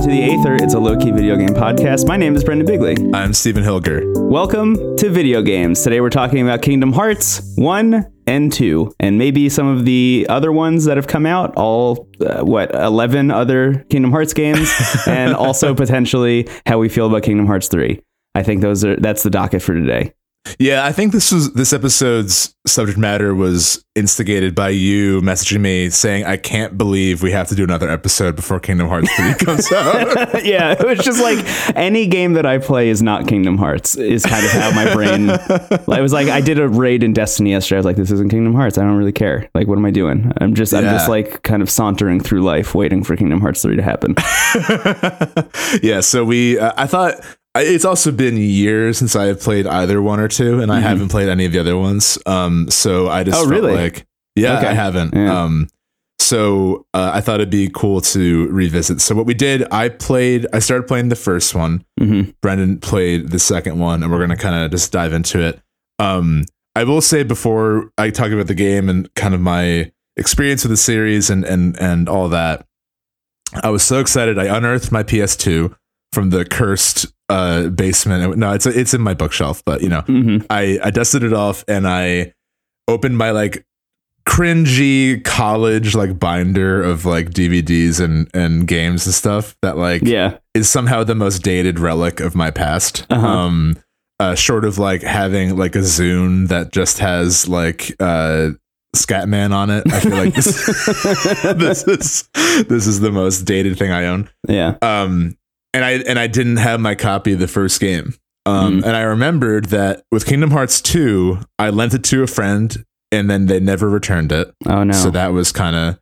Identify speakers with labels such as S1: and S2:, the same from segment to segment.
S1: welcome to Into the Aether. It's a low key video game podcast. My name is Brendan Bigley.
S2: I'm Stephen Hilger.
S1: Welcome to video games. Today we're talking about Kingdom Hearts 1 and 2, and maybe some of the other ones that have come out, all, uh, what, 11 other Kingdom Hearts games, and also potentially how we feel about Kingdom Hearts 3. I think those are that's the docket for today.
S2: Yeah, I think this was this episode's subject matter was instigated by you messaging me saying I can't believe we have to do another episode before Kingdom Hearts 3 comes out.
S1: yeah, it was just like any game that I play is not Kingdom Hearts is kind of how my brain I was like I did a raid in Destiny yesterday. I was like this isn't Kingdom Hearts. I don't really care. Like what am I doing? I'm just I'm just like kind of sauntering through life waiting for Kingdom Hearts 3 to happen.
S2: yeah, so we uh, I thought it's also been years since I have played either one or two and I haven't played any of the other ones. Um so I just
S1: Oh,
S2: felt
S1: really?
S2: like yeah,
S1: Okay.
S2: I haven't.
S1: Yeah.
S2: Um so uh, I thought it'd be cool to revisit. So what we did, I played I started playing the first one.
S1: hmm
S2: Brendan played the second one, and we're gonna kind of just dive into it. Um, I will say before I talk about the game and kind of my experience with the series and and and all that, I was so excited. I unearthed my PS2 from the cursed uh, basement. No, it's it's in my bookshelf, but you know,
S1: hmm
S2: I I dusted it off and I opened my like cringy college like binder of like DVDs and and games and stuff that like
S1: Yeah.
S2: is somehow the most dated relic of my past.
S1: Uh-huh.
S2: Um, uh, short of like having like a Zune that just has like uh, Scatman on it. I feel like this, this is this is the most dated thing I own.
S1: Yeah.
S2: Um, and I and I didn't have my copy of the first game. Um,
S1: Mhm.
S2: and I remembered that with Kingdom Hearts 2, I lent it to a friend and then they never returned it.
S1: Oh no.
S2: So that was kind of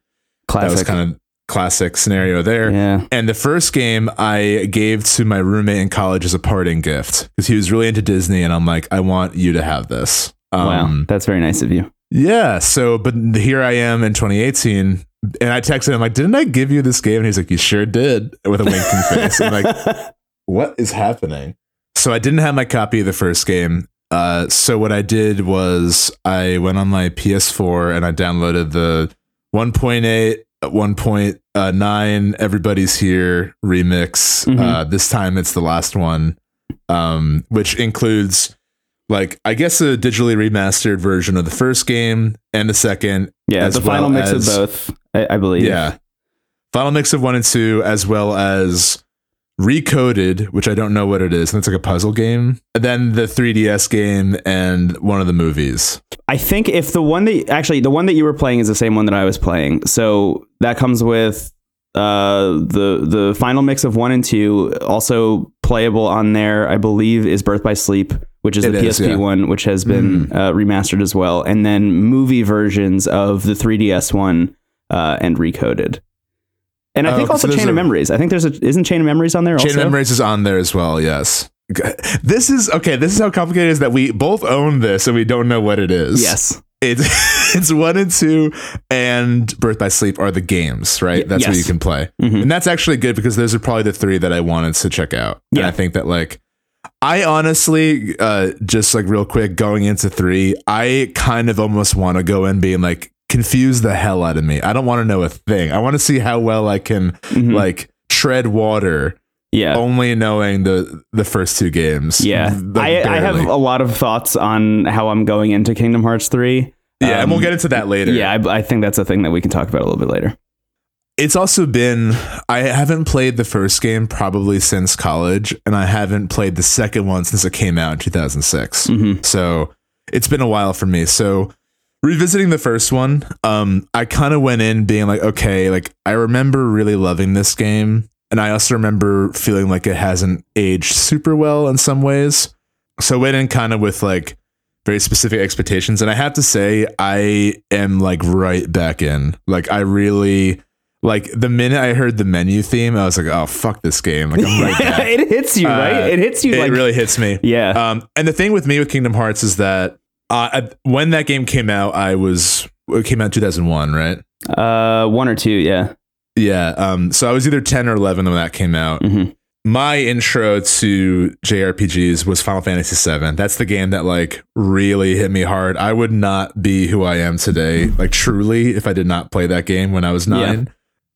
S2: that was kind of classic scenario there.
S1: yeah.
S2: And the first game I gave to my roommate in college as a parting gift because he was really into Disney, and I'm like, I want you to have this.
S1: wow.
S2: Um,
S1: That's very nice of you.
S2: Yeah. So, but here I am in 2018, and I texted him like, "Didn't I give you this game?" And he's like, "You sure did," with a winking face. I'm like, "What is happening?" So I didn't have my copy of the first game. Uh, so what I did was I went on my PS4 and I downloaded the 1.8, 1.9 Everybody's Here remix.
S1: Mhm.
S2: Uh, this time it's the last one, um, which includes like I guess a digitally remastered version of the first game and the second.
S1: yeah.
S2: as
S1: The final mix
S2: as-
S1: of both, I, I believe.
S2: Yeah. Final mix of one and two, as well as Recoded, which I don't know what it is. And it's like a puzzle game. And then the 3DS game and one of the movies.
S1: I think if the one that actually the one that you were playing is the same one that I was playing, so that comes with uh, the the final mix of one and two. Also playable on there, I believe, is Birth by Sleep, which is
S2: It
S1: the
S2: is,
S1: PSP
S2: yeah.
S1: one, which has been uh, remastered as well, and then movie versions of the 3DS one uh, and recoded. And I
S2: Oh,
S1: think
S2: so
S1: also Chain of
S2: a-
S1: Memories. I think there's a isn't Chain of Memories on there
S2: Chain
S1: also.
S2: of Memories is on there as well. Yes. This is okay. This is how complicated it is that we both own this and we don't know what it is.
S1: Yes.
S2: It's it's one and two, and Birth by Sleep are the games, right? That's what you can play,
S1: Mhm.
S2: and that's actually good because those are probably the three that I wanted to check out. And
S1: Yeah.
S2: I think that like, I honestly, uh, just like real quick, going into three, I kind of almost want to go in being like confuse the hell out of me. I don't want to know a thing. I want to see how well I can
S1: Mhm.
S2: like tread water,
S1: yeah.
S2: only knowing the the first two games.
S1: Yeah,
S2: Like,
S1: I, I have a lot of thoughts on how I'm going into Kingdom Hearts 3.
S2: yeah, and
S1: Um,
S2: we'll get into that later.
S1: Yeah, I, I think that's a thing that we can talk about a little bit later.
S2: it's also been I haven't played the first game probably since college, and I haven't played the second one since it came out in 2006.
S1: Mhm.
S2: So it's been a while for me. So revisiting the first one, um, I kind of went in being like, okay, like I remember really loving this game, and I also remember feeling like it hasn't aged super well in some ways. So I went in kind of with like very specific expectations, and I have to say, I am like right back in. Like I really. Like the minute I heard the menu theme, I was like, "Oh fuck this game!" Like I'm right back.
S1: it hits you,
S2: Uh,
S1: right? It hits you
S2: it
S1: like
S2: really hits me.
S1: yeah.
S2: Um, and the thing with me with Kingdom Hearts is that uh, I- when that game came out, I was it came out 2001, right?
S1: Uh, one or two, yeah.
S2: Yeah. Um, so I was either 10 or 11 when that came out.
S1: Mhm.
S2: My intro to JRPGs was Final Fantasy VII. That's the game that like really hit me hard. I would not be who I am today, like truly, if I did not play that game when I was nine.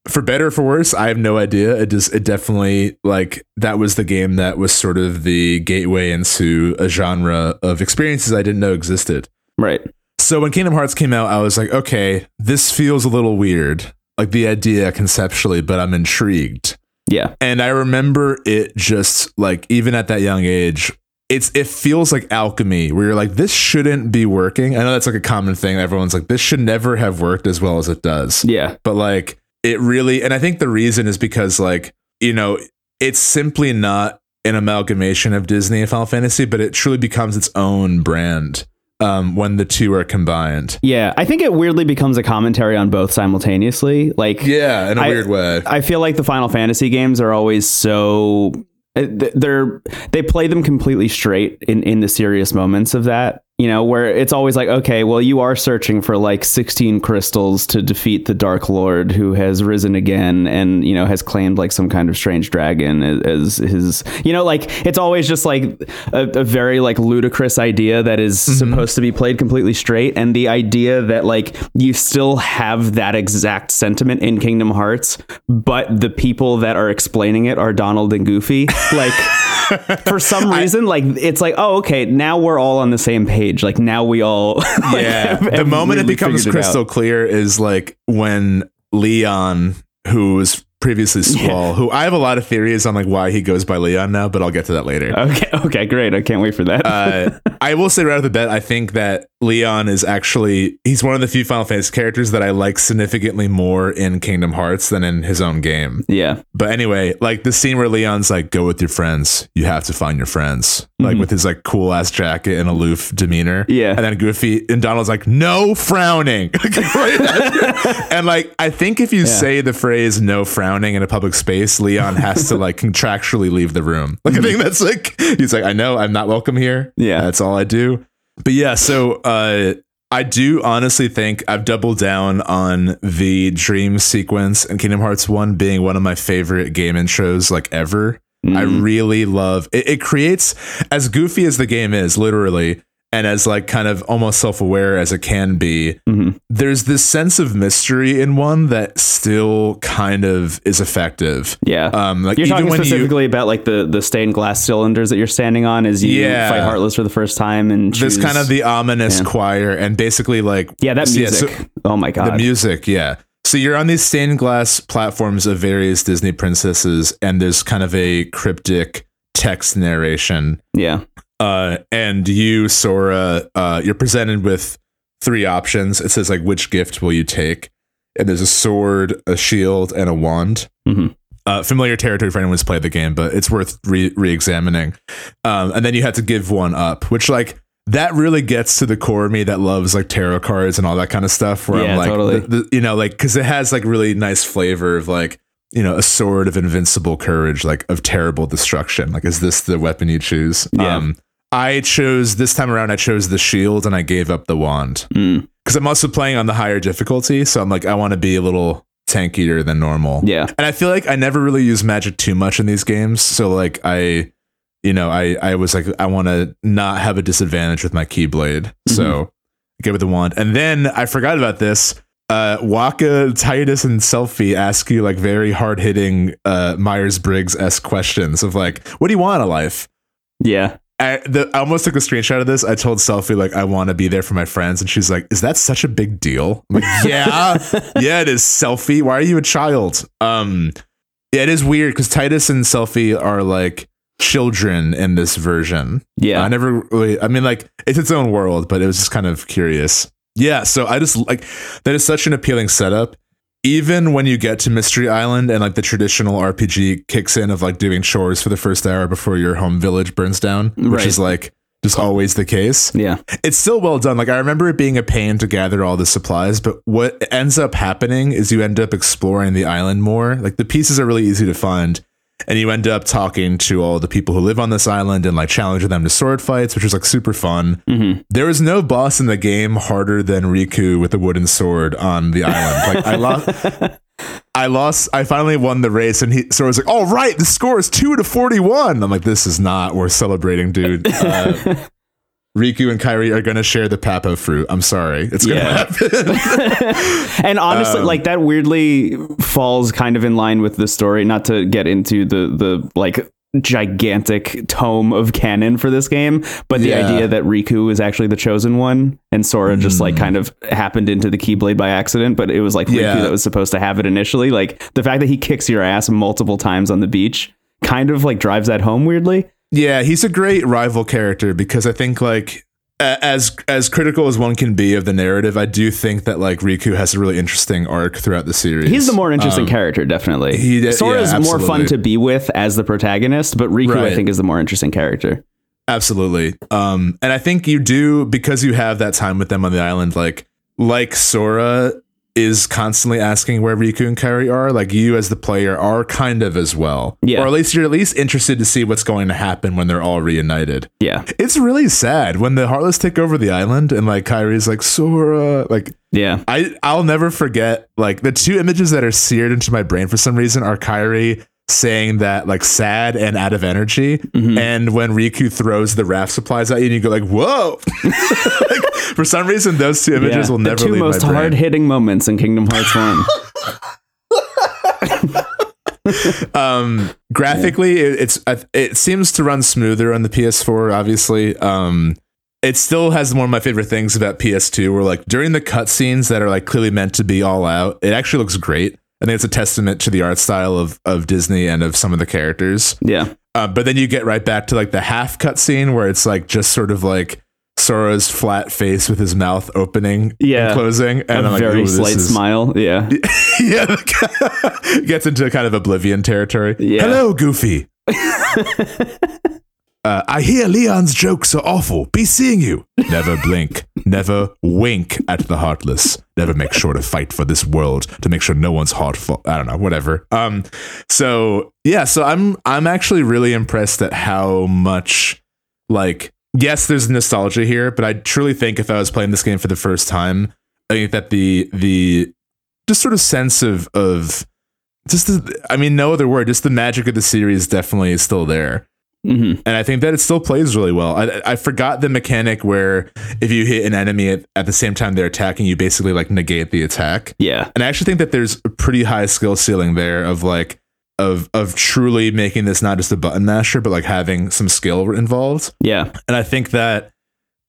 S2: For better or for worse, I have no idea. It just it definitely like that was the game that was sort of the gateway into a genre of experiences I didn't know existed.
S1: Right.
S2: So when Kingdom Hearts came out, I was like, okay, this feels a little weird, like the idea conceptually, but I'm intrigued.
S1: Yeah.
S2: And I remember it just like even at that young age, it's it feels like alchemy where you're like, this shouldn't be working. I know that's like a common thing. Everyone's like, this should never have worked as well as it does.
S1: Yeah.
S2: But like it really and I think the reason is because like, you know, it's simply not an amalgamation of Disney and Final Fantasy, but it truly becomes its own brand um, when the two are combined.
S1: Yeah. I think it weirdly becomes a commentary on both simultaneously. Like,
S2: Yeah, in a
S1: I-
S2: weird way.
S1: I feel like the Final Fantasy games are always so uh, they're they play them completely straight in in the serious moments of that you know where it's always like okay well you are searching for like 16 crystals to defeat the dark lord who has risen again and you know has claimed like some kind of strange dragon as, as his you know like it's always just like a, a very like ludicrous idea that is mm-hmm. supposed to be played completely straight. And the idea that like you still have that exact sentiment in kingdom hearts but the people that are explaining it are donald and goofy. Like for some reason like it's like oh okay now we're all on the same page like now we all like,
S2: yeah. the moment it becomes crystal clear is like when leon who previously squall who i have a lot of theories on like why he goes by leon now but i'll get to that later
S1: okay okay great i can't wait for that
S2: uh, I will say right off the bat, I think that Leon is actually he's one of the few Final Fantasy characters that I like significantly more in Kingdom Hearts than in his own game.
S1: yeah
S2: But anyway, like the scene where Leon's like, "Go with your friends. You have to find your friends." Like with his like cool ass jacket and aloof demeanor.
S1: Yeah.
S2: and then Goofy and Donald's like, "No frowning." and like, I think if you say the phrase "no frowning" in a public space, Leon has to like contractually leave the room. Like, I think that's like he's like, "I know I'm not welcome here.
S1: Yeah.
S2: that's all I do." But yeah, so uh I do honestly think I've doubled down on the dream sequence in Kingdom Hearts 1 being one of my favorite game intros like ever. I really love it. It creates as goofy as the game is, literally, and as like kind of almost self-aware as it can be.
S1: Mhm.
S2: There's this sense of mystery in one that still kind of is effective.
S1: yeah
S2: Um, like
S1: you're
S2: even
S1: talking
S2: when you
S1: specifically about like the the stained glass cylinders that you're standing on as you
S2: Yeah.
S1: fight heartless for the first time and
S2: there's
S1: choose-
S2: kind of the ominous
S1: Yeah.
S2: choir and basically like
S1: yeah that music
S2: so-
S1: oh my god
S2: The music, yeah. So you're on these stained glass platforms of various Disney princesses, and there's kind of a cryptic text narration.
S1: yeah
S2: Uh, and you, Sora, uh, you're presented with three options. It says like, which gift will you take? And there's a sword, a shield, and a wand.
S1: Mhm.
S2: Uh, familiar territory for anyone who's played the game, but it's worth re- re-examining. Um, and then you have to give one up, which like that really gets to the core of me that loves like tarot cards and all that kind of stuff. Where
S1: Yeah,
S2: I'm like,
S1: totally.
S2: the- the- you know, like because it has like really nice flavor of like you know a sword of invincible courage, like of terrible destruction. Like, is this the weapon you choose?
S1: Yeah.
S2: Um, I chose this time around. I chose the shield and I gave up the wand
S1: Mm,
S2: because I'm also playing on the higher difficulty. So I'm like, I want to be a little tankier than normal.
S1: yeah
S2: And I feel like I never really use magic too much in these games. So like I, you know, I I was like I want to not have a disadvantage with my keyblade. So I gave it the wand, and then I forgot about this. Uh, Wakka, Tidus, and Selphie ask you like very hard hitting uh, Myers Briggs esque questions of like, what do you want in life?
S1: yeah
S2: I, the, I almost took a screenshot of this. I told Selphie like I want to be there for my friends, and she's like, "Is that such a big deal?" I'm like, "Yeah, yeah, it is." Selphie, why are you a child? Um, yeah, it is weird because Tidus and Selphie are like children in this version.
S1: yeah
S2: I never really. I mean, like it's its own world, but it was just kind of curious. Yeah, so I just like that is such an appealing setup. Even when you get to Mystery Island and like the traditional RPG kicks in of like doing chores for the first hour before your home village burns down, which is like just always the case.
S1: yeah
S2: It's still well done. Like I remember it being a pain to gather all the supplies, but what ends up happening is you end up exploring the island more. Like the pieces are really easy to find. And you end up talking to all the people who live on this island and like challenging them to sword fights, which was like super fun.
S1: Mhm.
S2: There was no boss in the game harder than Riku with a wooden sword on the island. Like I lost I lost I finally won the race and he so I was like, all right, the score is two to forty one. I'm like, this is not worth celebrating, dude. Uh, Riku and Kairi are going to share the Paopu fruit. I'm sorry. It's going to
S1: Yeah.
S2: happen.
S1: and honestly,
S2: Um,
S1: like that weirdly falls kind of in line with the story. Not to get into the the like gigantic tome of canon for this game, but the
S2: Yeah.
S1: idea that Riku is actually the chosen one and Sora just like kind of happened into the Keyblade by accident, but it was like Riku that was supposed to have it initially. Like the fact that he kicks your ass multiple times on the beach kind of like drives that home weirdly.
S2: Yeah, he's a great rival character because I think like as as critical as one can be of the narrative, I do think that like Riku has a really interesting arc throughout the series.
S1: He's the more interesting
S2: Um,
S1: character, definitely.
S2: he-
S1: Sora's
S2: yeah,
S1: more fun to be with as the protagonist, but Riku, I think, is the more interesting character.
S2: Absolutely. Um, and I think you do because you have that time with them on the island, like like Sora is constantly asking where Riku and Kairi are, like you as the player are kind of as well.
S1: Yeah.
S2: Or at least you're at least interested to see what's going to happen when they're all reunited.
S1: Yeah.
S2: It's really sad when the Heartless take over the island and like Kairi's like Sora, like
S1: Yeah.
S2: I I'll never forget like the two images that are seared into my brain for some reason are Kairi saying that like sad and out of energy,
S1: Mm-hmm.
S2: and when Riku throws the raft supplies at you, and you go like, "Whoa!" like, for some reason, those two images
S1: Yeah.
S2: will
S1: the
S2: never
S1: two
S2: leave
S1: most hard hitting moments in Kingdom Hearts 1.
S2: um graphically it, it's it seems to run smoother on the ps4 obviously um it still has one of my favorite things about ps2 where like during the cutscenes that are like clearly meant to be all out it actually looks great i think it's a testament to the art style of of disney and of some of the characters
S1: yeah.
S2: uh, but then you get right back to like the half cut scene where it's like just sort of like Sora's flat face with his mouth opening
S1: Yeah.
S2: and closing and
S1: a
S2: I'm
S1: very
S2: "Ooh, this
S1: slight
S2: is-
S1: smile. Yeah.
S2: yeah, gets into kind of oblivion territory.
S1: Yeah.
S2: Hello, Goofy. uh, I hear Leon's jokes are awful. Be seeing you. Never blink. Never wink at the heartless. Never make sure to fight for this world to make sure no one's heart. I don't know. Whatever. Um. So yeah. So I'm I'm actually really impressed at how much like yes, there's nostalgia here, but I truly think if I was playing this game for the first time, I think that the the just sort of sense of of just the I mean no other word, just the magic of the series definitely is still there.
S1: Hmm
S2: And I think that it still plays really well. I, I forgot the mechanic where if you hit an enemy at, at the same time they're attacking, you basically like negate the attack.
S1: Yeah.
S2: And I actually think that there's a pretty high skill ceiling there of like of of truly making this not just a button masher, but like having some skill involved.
S1: Yeah.
S2: And I think that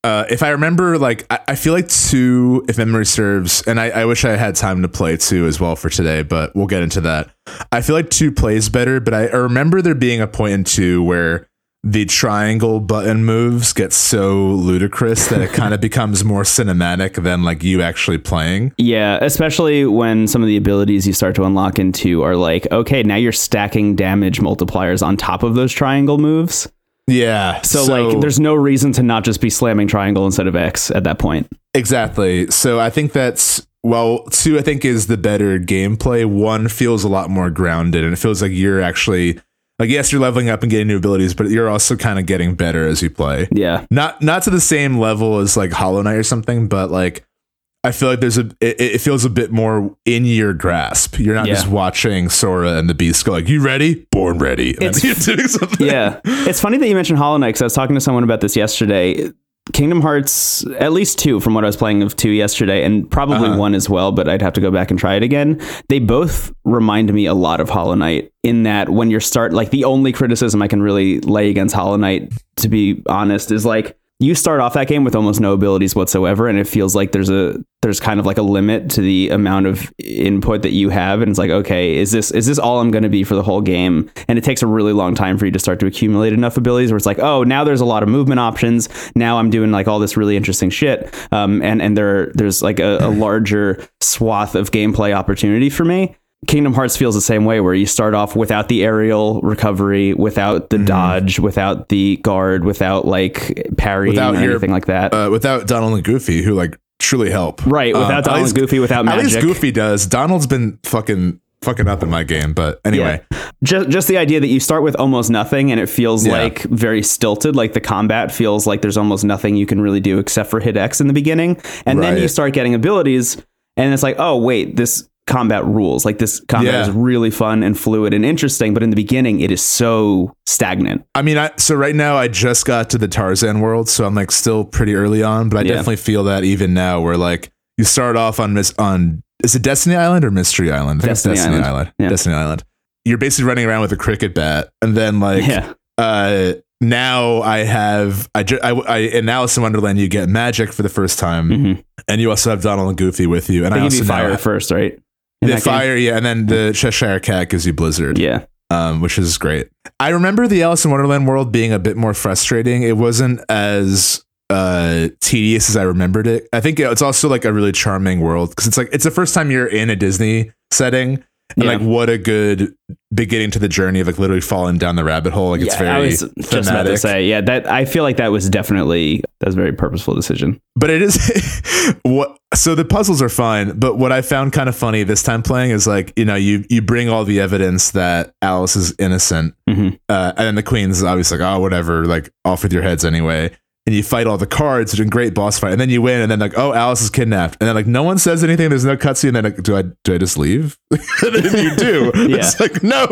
S2: uh, if I remember, like, I, I feel like two, if memory serves, and I, I wish I had time to play two as well for today, but we'll get into that. I feel like two plays better, but I, I remember there being a point in two where the triangle button moves get so ludicrous that it kind of becomes more cinematic than like you actually playing.
S1: Yeah, especially when some of the abilities you start to unlock into are like, okay, now you're stacking damage multipliers on top of those triangle moves.
S2: Yeah.
S1: So, like, there's no reason to not just be slamming triangle instead of X at that point.
S2: Exactly. So I think that's well, two I think is the better gameplay. One feels a lot more grounded, and it feels like you're actually like yes, you're leveling up and getting new abilities, but you're also kind of getting better as you play.
S1: Yeah.
S2: Not not to the same level as like Hollow Knight or something, but like I feel like there's a it, it feels a bit more in your grasp. You're not
S1: Yeah.
S2: just watching Sora and the Beast go like, "You ready? Born ready." And
S1: It's-
S2: you're doing something.
S1: Yeah. it's funny that you mentioned Hollow Knight because I was talking to someone about this yesterday. Kingdom Hearts, at least two from what I was playing of two yesterday, and probably
S2: Uh-huh.
S1: one as well, but I'd have to go back and try it again. They both remind me a lot of Hollow Knight in that when you're start, like the only criticism I can really lay against Hollow Knight, to be honest, is like you start off that game with almost no abilities whatsoever, and it feels like there's a there's kind of like a limit to the amount of input that you have, and it's like, okay, is this is this all I'm going to be for the whole game? And it takes a really long time for you to start to accumulate enough abilities where it's like, oh, now there's a lot of movement options. Now I'm doing like all this really interesting shit, um, and and there there's like a, a larger swath of gameplay opportunity for me. Kingdom Hearts feels the same way, where you start off without the aerial recovery, without
S2: Mm-hmm.
S1: the dodge, without the guard, without like parrying
S2: Without
S1: or
S2: your-
S1: anything like that.
S2: Uh, without Donald and Goofy, who like truly help.
S1: right,
S2: Um,
S1: without
S2: at
S1: Donald
S2: least-
S1: and Goofy, without
S2: At least. Goofy does. Donald's been fucking fucking up in my game, but anyway.
S1: just just the idea that you start with almost nothing and it feels
S2: Yeah.
S1: like very stilted like the combat feels like there's almost nothing you can really do except for hit x in the beginning and then you start getting abilities and it's like oh wait this combat rules. Like this combat
S2: Yeah.
S1: is really fun and fluid and interesting, but in the beginning it is so stagnant.
S2: I mean, I, so right now I just got to the Tarzan world, so I'm like still pretty early on, but I
S1: Yeah.
S2: definitely feel that even now, where like you start off on mis- on is it Destiny Island or Mystery Island? I think it's
S1: Destiny
S2: Destiny
S1: Island.
S2: Island.
S1: Yeah.
S2: Destiny Island. You're basically running around with a cricket bat, and then like
S1: yeah.
S2: uh now I have I, ju- I, I in Alice in Wonderland you get magic for the first time,
S1: hmm
S2: and you also have Donald and Goofy with you, and
S1: They
S2: I also
S1: you fire
S2: have-
S1: first, right?
S2: The
S1: that game?
S2: fire, yeah, and then the Cheshire Cat gives you Blizzard
S1: Yeah.
S2: um, which is great. I remember the Alice in Wonderland world being a bit more frustrating. It wasn't as uh, tedious as I remembered it. I think it's also like a really charming world because it's like it's the first time you're in a Disney setting. And
S1: Yeah.
S2: like what a good beginning to the journey of like literally falling down the rabbit hole. Like it's
S1: yeah,
S2: very
S1: I was just about to say, yeah, that I feel like that was definitely that was a very purposeful decision.
S2: but it is what so the puzzles are fine but what i found kind of funny this time playing is like you know you you bring all the evidence that alice is innocent
S1: Mhm.
S2: uh, and then the queen's obviously like oh whatever like off with your heads anyway and you fight all the cards it's a great boss fight and then you win and then like oh alice is kidnapped and then like no one says anything there's no cutscene and then like, do i do i just leave and then you do
S1: Yeah.
S2: it's like no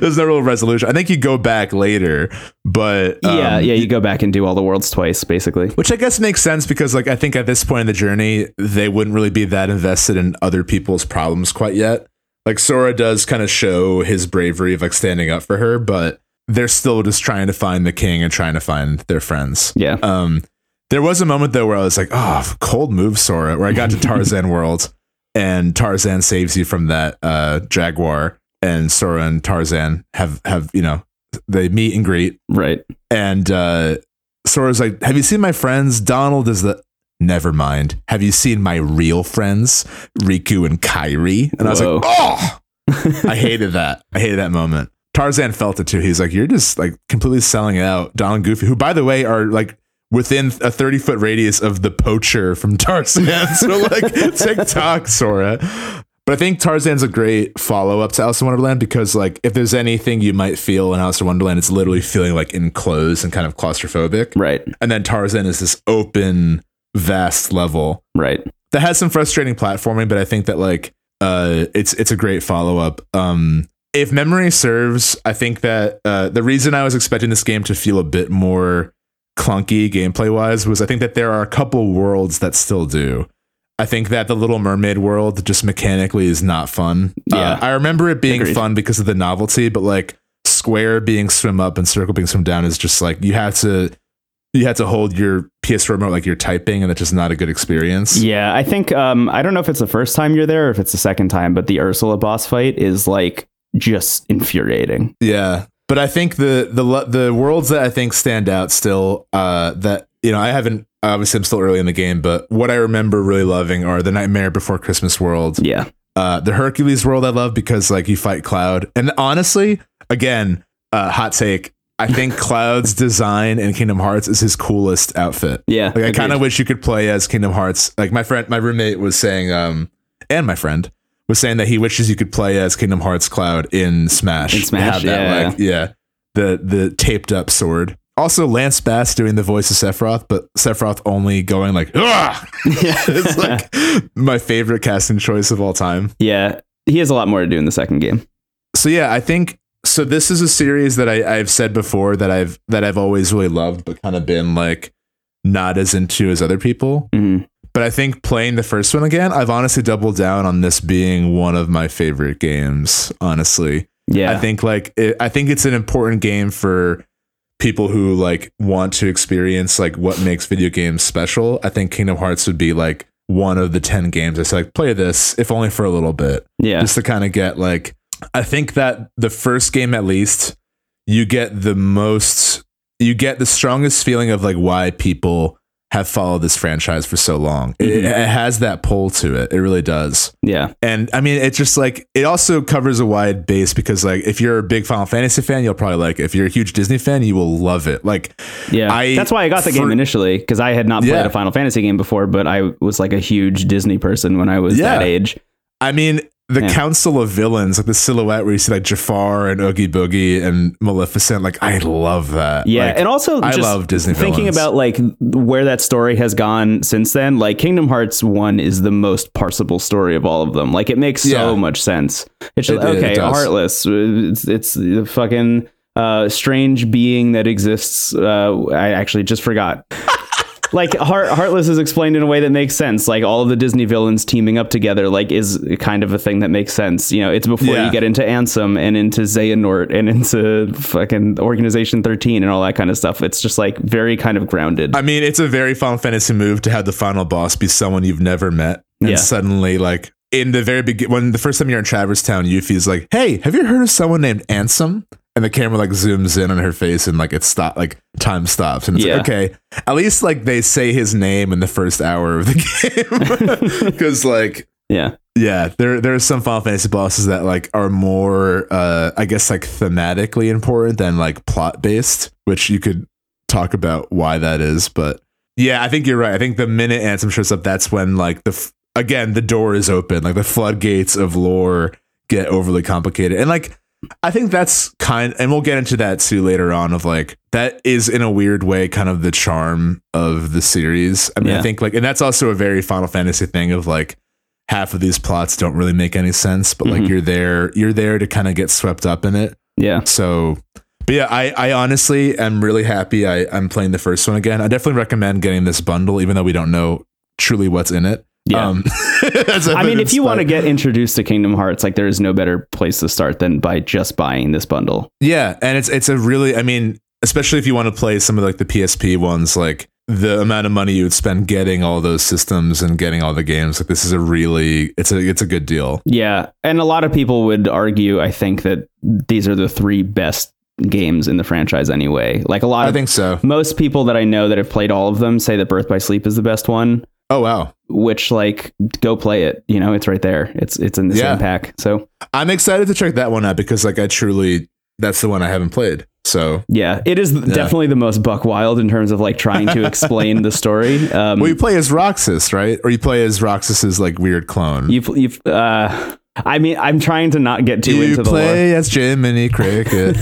S2: there's no real resolution i think you go back later but
S1: yeah,
S2: um,
S1: yeah, you go back and do all the worlds twice, basically.
S2: which I guess makes sense because, like, I think at this point in the journey, they wouldn't really be that invested in other people's problems quite yet. Like, Sora does kind of show his bravery of like standing up for her, but they're still just trying to find the king and trying to find their friends.
S1: Yeah.
S2: Um, there was a moment though where I was like, "Oh, cold move, Sora." Where I got to Tarzan World, and Tarzan saves you from that uh, jaguar, and Sora and Tarzan have have you know they meet and greet,
S1: Right.
S2: and uh, Sora's like, "Have you seen my friends?" Donald is the. Never mind. Have you seen my real friends, Riku and Kairi? And I was like, "Oh, I hated that. I hated that moment." Tarzan felt it too. He's like, "You're just like completely selling out." Donald and Goofy, who by the way are like within a 30 foot radius of the poacher from Tarzan. so like, TikTok, Sora. But I think Tarzan's a great follow up to Alice in Wonderland because, like, if there's anything you might feel in Alice in Wonderland, it's literally feeling like enclosed and kind of claustrophobic.
S1: Right.
S2: And then Tarzan is this open, vast level
S1: Right.
S2: that has some frustrating platforming, but I think that like uh it's it's a great follow up. Um if memory serves, I think that uh the reason I was expecting this game to feel a bit more clunky gameplay wise was I think that there are a couple worlds that still do. I think that the Little Mermaid world just mechanically is not fun.
S1: Yeah.
S2: Uh, I remember it being
S1: Agreed.
S2: fun because of the novelty, but like square being swim up and circle being swim down is just like you have to you have to hold your PS remote like you're typing, and it's just not a good experience.
S1: Yeah, I think um, I don't know if it's the first time you're there or if it's the second time, but the Ursula boss fight is like just infuriating.
S2: Yeah, but I think the the the worlds that I think stand out still uh, that you know I haven't obviously I'm still early in the game, but what I remember really loving are the Nightmare Before Christmas world,
S1: Yeah,
S2: uh, the Hercules world. I love because like you fight Cloud, and honestly, again, uh, hot take. I think Cloud's design in Kingdom Hearts is his coolest outfit.
S1: yeah.
S2: Like I kind of wish you could play as Kingdom Hearts. Like my friend, my roommate was saying, um, and my friend was saying that he wishes you could play as Kingdom Hearts Cloud in Smash.
S1: In Smash, yeah.
S2: like, yeah, the the taped up sword. Also, Lance Bass doing the voice of Sephiroth, but Sephiroth only going like, ah! it's like my favorite casting choice of all time.
S1: yeah. He has a lot more to do in the second game.
S2: So yeah, I think so. This is a series that I, I've said before that I've that I've always really loved, but kind of been like not as into as other people.
S1: Mhm.
S2: But I think playing the first one again, I've honestly doubled down on this being one of my favorite games. Honestly,
S1: Yeah,
S2: I think like it, I think it's an important game for people who like want to experience like what makes video games special. I think Kingdom Hearts would be like one of the ten games I say like play this if only for a little bit
S1: yeah,
S2: just to kind of get like I think that the first game at least you get the most you get the strongest feeling of like why people have followed this franchise for so long. It,
S1: Mhm.
S2: it has that pull to it. It really does.
S1: yeah,
S2: And I mean, it's just like it also covers a wide base because like if you're a big Final Fantasy fan, you'll probably like it. If you're a huge Disney fan, you will love it. Like
S1: yeah.
S2: I-
S1: That's why I got the
S2: for-
S1: game initially because I had not played
S2: Yeah.
S1: a Final Fantasy game before, but I was like a huge Disney person when I was
S2: Yeah.
S1: that age.
S2: I mean, the
S1: Yeah.
S2: council of villains, like the silhouette where you see like Jafar and Oogie Boogie and Maleficent. Like I love that.
S1: Yeah,
S2: Like,
S1: and also
S2: I
S1: just
S2: love Disney
S1: Thinking
S2: villains.
S1: about like where that story has gone since then, like Kingdom Hearts One is the most parsable story of all of them. Like it makes so much sense. It's just
S2: It- it- it
S1: okay, heartless. It's it's the fucking uh, strange being that exists. Uh, I actually just forgot. like Heart, heartless is explained in a way that makes sense like all of the disney villains teaming up together like is kind of a thing that makes sense you know it's before
S2: Yeah.
S1: you get into ansem and into xehanort and into fucking organization 13 and all that kind of stuff it's just like very kind of grounded
S2: I mean, it's a very Final Fantasy move to have the final boss be someone you've never met, and
S1: Yeah.
S2: suddenly, like in the very beginning, when the first time you're in Traverse Town, Yuffie's like, "Hey, have you heard of someone named Ansem?" And the camera like zooms in on her face, and like it stop, like time stops, and it's
S1: Yeah.
S2: like, okay, at least like they say his name in the first hour of the game, because like
S1: yeah.
S2: yeah, there there are some Final Fantasy bosses that like are more uh I guess like thematically important than like plot based, which you could talk about why that is, but yeah, I think you're right. I think the minute Ansem shows up, that's when like the f- again the door is open, like the floodgates of lore get overly complicated, and like I think that's kind, and we'll get into that too later on. Of like that is in a weird way kind of the charm of the series. I mean,
S1: Yeah.
S2: I think like, and that's also a very Final Fantasy thing of like half of these plots don't really make any sense, but like
S1: Mhm.
S2: you're there, you're there to kind of get swept up in it.
S1: yeah
S2: So, but yeah, I, I honestly am really happy I, I'm playing the first one again. I definitely recommend getting this bundle, even though we don't know truly what's in it.
S1: Yeah
S2: Um, that's a
S1: I mean, if you want to get introduced to Kingdom Hearts, like there is no better place to start than by just buying this bundle.
S2: yeah, and it's it's a really, I mean, especially if you want to play some of like the PSP ones, like the amount of money you would spend getting all those systems and getting all the games, like this is a really, it's a it's a good deal.
S1: Yeah, and a lot of people would argue, I think, that these are the three best games in the franchise anyway. Like a lot of,
S2: I
S1: of
S2: think so.
S1: most people that I know that have played all of them say that Birth by Sleep is the best one.
S2: Oh wow,
S1: Which like go play it. You know, it's right there. It's it's in the
S2: Yeah.
S1: same pack. So
S2: I'm excited to check that one out because like I truly, that's the one I haven't played. So
S1: yeah, it is definitely the most buck wild in terms of like trying to explain the story. Um,
S2: Well, you play as Roxas, right? Or you play as Roxas's like weird clone.
S1: you've you've uh, I mean, I'm trying to not get too
S2: You
S1: into the lore.
S2: play as Jiminy Cricket.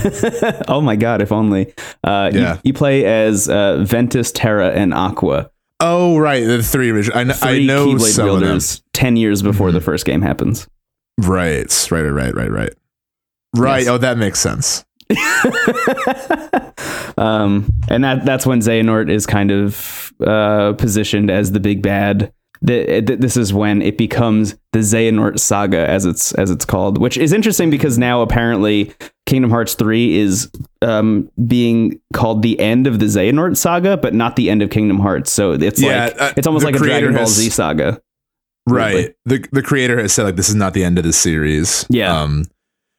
S1: oh my god, if only. Uh, you-
S2: Yeah.
S1: you, play as uh, Ventus, Terra, and Aqua.
S2: Oh, right, the three original. I, kn- I know
S1: Keyblade
S2: some of them.
S1: Ten years before the first game happens.
S2: Right, right, right, right, right. Right.
S1: Yes.
S2: Oh, that makes sense.
S1: um, and that that's when Xehanort is kind of uh, positioned as the big bad. The, th- this is when it becomes the Xehanort saga, as it's as it's called, which is interesting because now apparently Kingdom Hearts three is um, being called the end of the Xehanort saga, but not the end of Kingdom Hearts. So it's
S2: Yeah,
S1: like
S2: uh,
S1: it's almost like a Dragon Ball
S2: has-
S1: Z saga.
S2: Right. The the creator has said like this is not the end of the series.
S1: Yeah.
S2: Um,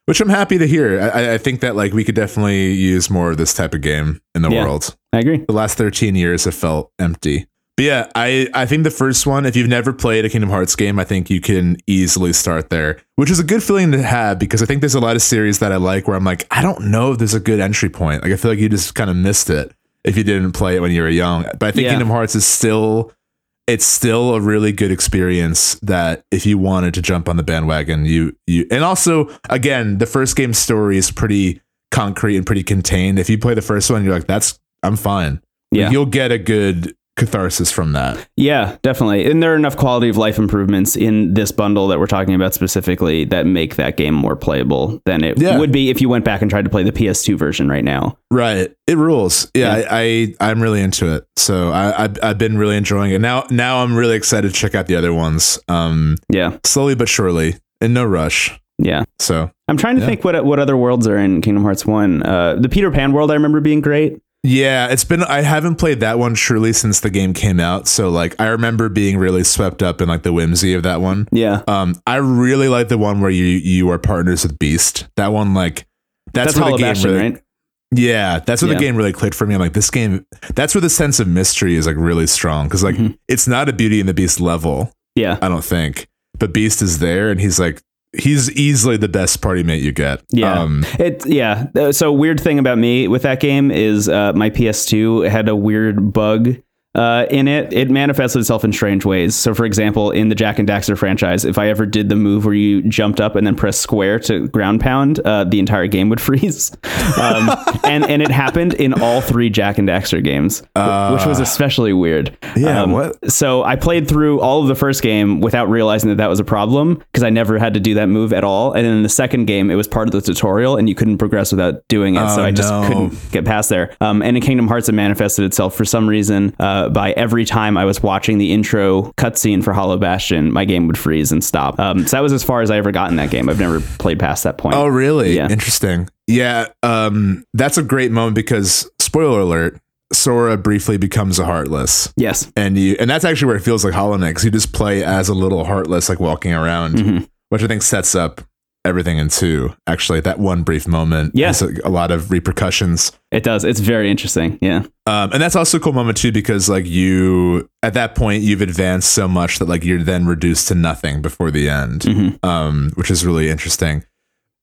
S2: which I'm happy to hear. I- I, I think that like we could definitely use more of this type of game in the
S1: Yeah.
S2: world.
S1: I agree.
S2: The last 13 years have felt empty. But yeah, I, I think the first one, if you've never played a Kingdom Hearts game, I think you can easily start there, which is a good feeling to have because I think there's a lot of series that I like where I'm like, I don't know if there's a good entry point. Like I feel like you just kind of missed it if you didn't play it when you were young. But I think
S1: Yeah.
S2: Kingdom Hearts is still it's still a really good experience that if you wanted to jump on the bandwagon, you you and also again, the first game story is pretty concrete and pretty contained. If you play the first one, you're like, that's I'm fine.
S1: Yeah.
S2: You'll get a good catharsis from that.
S1: Yeah, definitely. And there are enough quality of life improvements in this bundle that we're talking about specifically that make that game more playable than it
S2: Yeah.
S1: would be if you went back and tried to play the PS2 version right now.
S2: Right. It rules. Yeah,
S1: Yeah.
S2: I, I I'm really into it. So I I've, I've been really enjoying it. Now now I'm really excited to check out the other ones. Um
S1: Yeah.
S2: slowly but surely. In no rush.
S1: Yeah.
S2: So
S1: I'm trying to
S2: Yeah.
S1: think what what other worlds are in Kingdom Hearts 1. Uh, the Peter Pan world I remember being great.
S2: Yeah, it's been I haven't played that one truly since the game came out. So like I remember being really swept up in like the whimsy of that one.
S1: Yeah.
S2: Um I really like the one where you you are partners with Beast. That one like that's,
S1: That's,
S2: where the game
S1: Bastion,
S2: really,
S1: right?
S2: Yeah, that's where
S1: Yeah.
S2: the game really clicked for me. I'm like this game that's where the sense of mystery is like really strong cuz like
S1: Mhm.
S2: it's not a Beauty and the Beast level,
S1: Yeah.
S2: I don't think. But Beast is there and he's like he's easily the best party mate you get.
S1: Yeah.
S2: Um
S1: It yeah. So weird thing about me with that game is uh, my PS2 had a weird bug uh, in it, it manifested itself in strange ways. So, for example, in the Jak and Daxter franchise, if I ever did the move where you jumped up and then pressed square to ground pound, uh, the entire game would freeze. Um, and and it happened in all three Jak and Daxter games, wh- which was especially weird.
S2: Uh, Yeah,
S1: Um,
S2: what?
S1: So I played through all of the first game without realizing that that was a problem because I never had to do that move at all. And then in the second game, it was part of the tutorial, and you couldn't progress without doing it. so
S2: Oh,
S1: I just
S2: no.
S1: couldn't get past there. Um, and in Kingdom Hearts, it manifested itself for some reason uh, by every time I was watching the intro cutscene for Hollow Bastion, my game would freeze and stop. Um, so that was as far as I ever got in that game. I've never played past that point.
S2: Oh, really?
S1: Yeah.
S2: Interesting. Yeah, um, that's a great moment because spoiler alert: Sora briefly becomes a heartless,
S1: Yes.
S2: and you, and that's actually where it feels like Hollow Knight you just play as a little heartless, like walking around,
S1: Mhm.
S2: which I think sets up everything in two. Actually, that one brief moment
S1: Yeah.
S2: has a, a lot of repercussions.
S1: It does. It's very interesting. Yeah.
S2: Um, and that's also a cool moment too because like you at that point you've advanced so much that like you're then reduced to nothing before the end,
S1: Mhm.
S2: um, which is really interesting.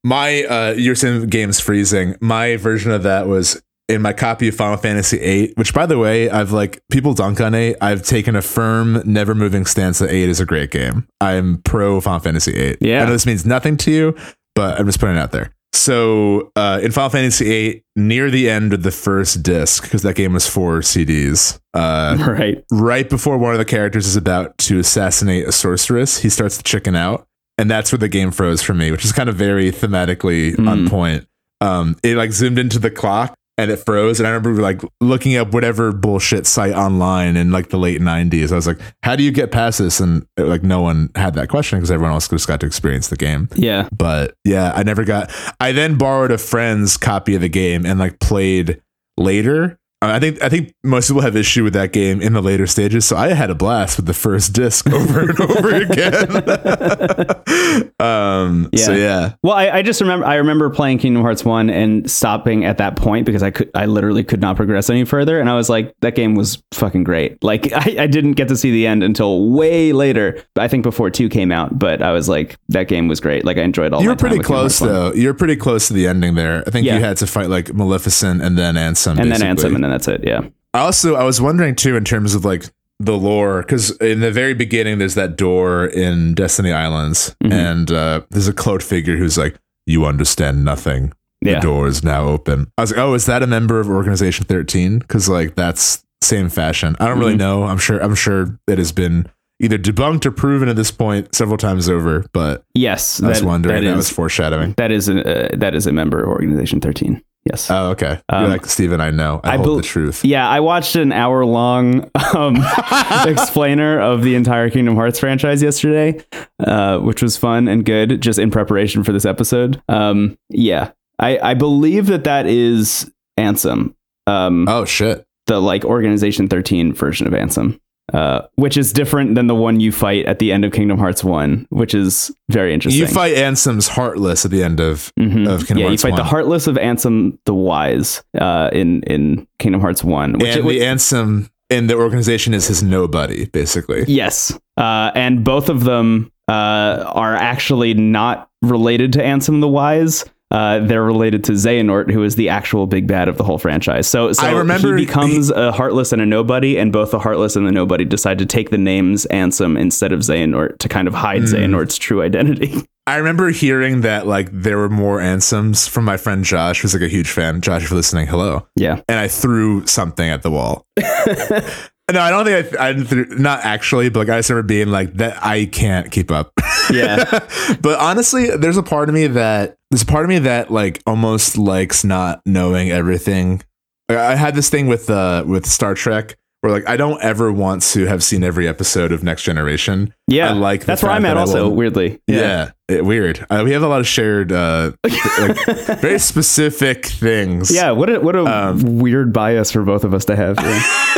S2: My uh, you're saying games freezing. My version of that was in my copy of Final Fantasy VIII, which by the way I've like people dunk on eight. I've taken a firm, never moving stance that eight is a great game. I'm pro Final Fantasy VIII.
S1: Yeah.
S2: I know this means nothing to you, but I'm just putting it out there. So uh, in Final Fantasy VIII, near the end of the first disc, because that game was four CDs, uh,
S1: Right.
S2: right before one of the characters is about to assassinate a sorceress, he starts to chicken out, and that's where the game froze for me, which is kind of very thematically on
S1: Mm.
S2: point. Um, it like zoomed into the clock and it froze, and I remember like looking up whatever bullshit site online in like the late '90s. I was like, "How do you get past this?" And like no one had that question because everyone else just got to experience the game
S1: Yeah.
S2: but yeah, I never got. I then borrowed a friend's copy of the game and like played later. I think I think most people have issue with that game in the later stages. So I had a blast with the first disc over and over again. um, So
S1: Yeah.
S2: yeah,
S1: Well, I, I just remember I remember playing Kingdom Hearts one and stopping at that point because I could I literally could not progress any further, and I was like, that game was fucking great. Like I, I didn't get to see the end until way later. I think before two came out, but I was like, that game was great. Like I enjoyed all.
S2: you
S1: my
S2: were
S1: time
S2: pretty close though. You're pretty close to the ending there. I think
S1: Yeah.
S2: you had to fight like Maleficent and then Ansem,
S1: and then. Ansem, and then that's it. Yeah.
S2: I also I was wondering too in terms of like the lore because in the very beginning there's that door in Destiny Islands
S1: Mhm.
S2: and uh, there's a cloaked figure who's like you understand nothing the
S1: Yeah.
S2: door is now open I was like oh is that a member of Organization 13 because like that's same fashion I don't really
S1: Mhm.
S2: know I'm sure I'm sure it has been either debunked or proven at this point several times over but
S1: Yes.
S2: I was
S1: that-
S2: wondering
S1: that
S2: that,
S1: is-
S2: was foreshadowing
S1: that is a uh, that is a member of Organization Thirteen. Yes.
S2: oh okay
S1: Um,
S2: like Steven I know I,
S1: I
S2: hold
S1: bel-
S2: the truth
S1: Yeah, I watched an hour long um, explainer of the entire Kingdom Hearts franchise yesterday, uh, which was fun and good, just in preparation for this episode. Um, yeah, I, I believe that that is Ansem, um,
S2: oh shit
S1: the like Organization 13 version of Ansem. Uh, which is different than the one you fight at the end of Kingdom Hearts 1, which is very interesting.
S2: You fight Ansem's Heartless at the end of
S1: Mhm.
S2: of Kingdom Hearts 1.
S1: yeah, you fight the Heartless of Ansem the Wise uh, in in Kingdom Hearts 1. Which
S2: and
S1: it,
S2: the Ansem in the organization is his nobody, basically.
S1: Yes. Uh, and both of them uh, are actually not related to Ansem the Wise. Uh, they're related to Xehanort, who is the actual big bad of the whole franchise. So, so
S2: I remember
S1: he becomes a Heartless and a Nobody, and both the Heartless and the Nobody decide to take the names Ansem instead of Xehanort to kind of hide
S2: Hmm.
S1: Xehanort's true identity.
S2: I remember hearing that like there were more Ansems from my friend Josh, who's like a huge fan. Josh, if you're listening, hello.
S1: yeah.
S2: And I threw something at the wall. no, I don't think I, I threw, not actually, but like I just remember being like that. I can't keep up.
S1: Yeah.
S2: but honestly, there's a part of me that there's a part of me that like almost likes not knowing everything. Like, I had this thing with uh with Star Trek where like I don't ever want to have seen every episode of Next Generation.
S1: Yeah.
S2: I like
S1: That's where I'm at also, weirdly.
S2: Yeah, it- weird. Uh, we have a lot of shared, uh, like very specific things.
S1: Yeah, what a, what a
S2: Um,
S1: weird bias for both of us to have. Yeah.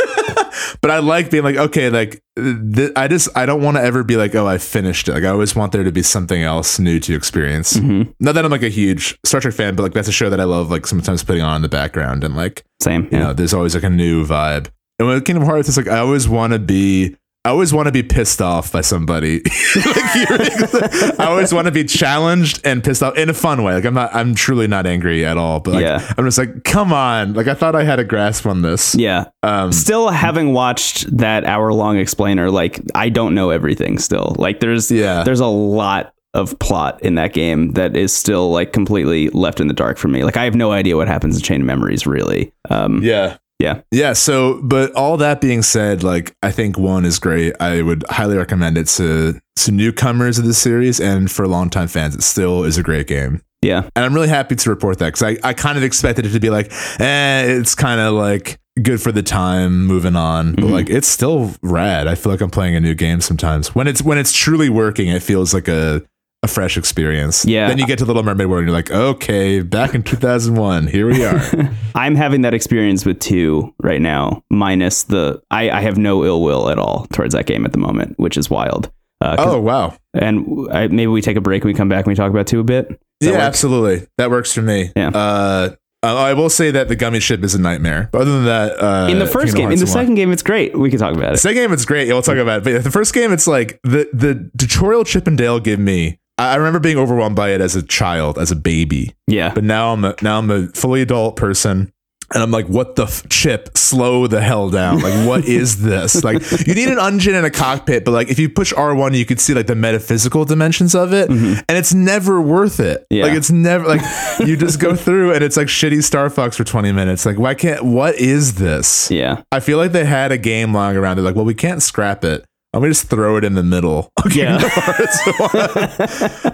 S2: but I like being like, okay, like th- I just I don't want to ever be like, oh, I finished it. Like I always want there to be something else new to experience.
S1: Mhm.
S2: Not that I'm like a huge Star Trek fan, but like that's a show that I love. Like sometimes putting on in the background and like
S1: Same.
S2: you
S1: Yeah.
S2: know, there's always like a new vibe. And with Kingdom Hearts, it's like I always want to be I always want to be pissed off by somebody. I always want to be challenged and pissed off in a fun way. Like I'm not, I'm truly not angry at all. But like,
S1: Yeah.
S2: I'm just like, come on. Like I thought I had a grasp on this.
S1: Yeah.
S2: Um,
S1: Still having watched that hour long explainer, like I don't know everything still. Like there's
S2: Yeah.
S1: there's a lot of plot in that game that is still like completely left in the dark for me. Like I have no idea what happens in Chain of Memories really. Um
S2: yeah.
S1: Yeah.
S2: Yeah. So, but all that being said, like I think one is great. I would highly recommend it to to newcomers of the series and for longtime fans. It still is a great game.
S1: yeah.
S2: And I'm really happy to report that because I, I kind of expected it to be like, eh, it's kind of like good for the time, moving on. But
S1: Mhm.
S2: like it's still rad. I feel like I'm playing a new game sometimes. When it's when it's truly working, it feels like a a fresh experience.
S1: Yeah.
S2: Then you get to Little Mermaid World and you're like, okay, back in 2001, here we are.
S1: I'm having that experience with two right now, minus the I, I have no ill will at all towards that game at the moment, which is wild. Uh,
S2: oh wow.
S1: and I, maybe we take a break and we come back and we talk about two a bit.
S2: Yeah,
S1: work?
S2: absolutely. That works for me.
S1: Yeah.
S2: Uh, I will say that the Gummi ship is a nightmare. But other than that, uh,
S1: in the first
S2: Kingdom
S1: game, in the second game, it's great. We can talk about it.
S2: Second game, it's great. Yeah, we'll talk about it. But the first game, it's like the the tutorial Chip and Dale give me. I remember being overwhelmed by it as a child, as a baby.
S1: Yeah,
S2: But now I'm a, now I'm a fully adult person, and I'm like, what the f- Chip? Slow the hell down! Like, what is this? Like, you need an engine and a cockpit, but like, if you push R one, you could see like the metaphysical dimensions of it, mm-hmm. and it's never worth it.
S1: Yeah.
S2: Like, it's never like you just go through and it's like shitty Star Fox for 20 minutes. Like, why can't? What is this?
S1: yeah,
S2: I feel like they had a game lying around. They're like, well, we can't scrap it. Let me just throw it in the middle.
S1: Yeah.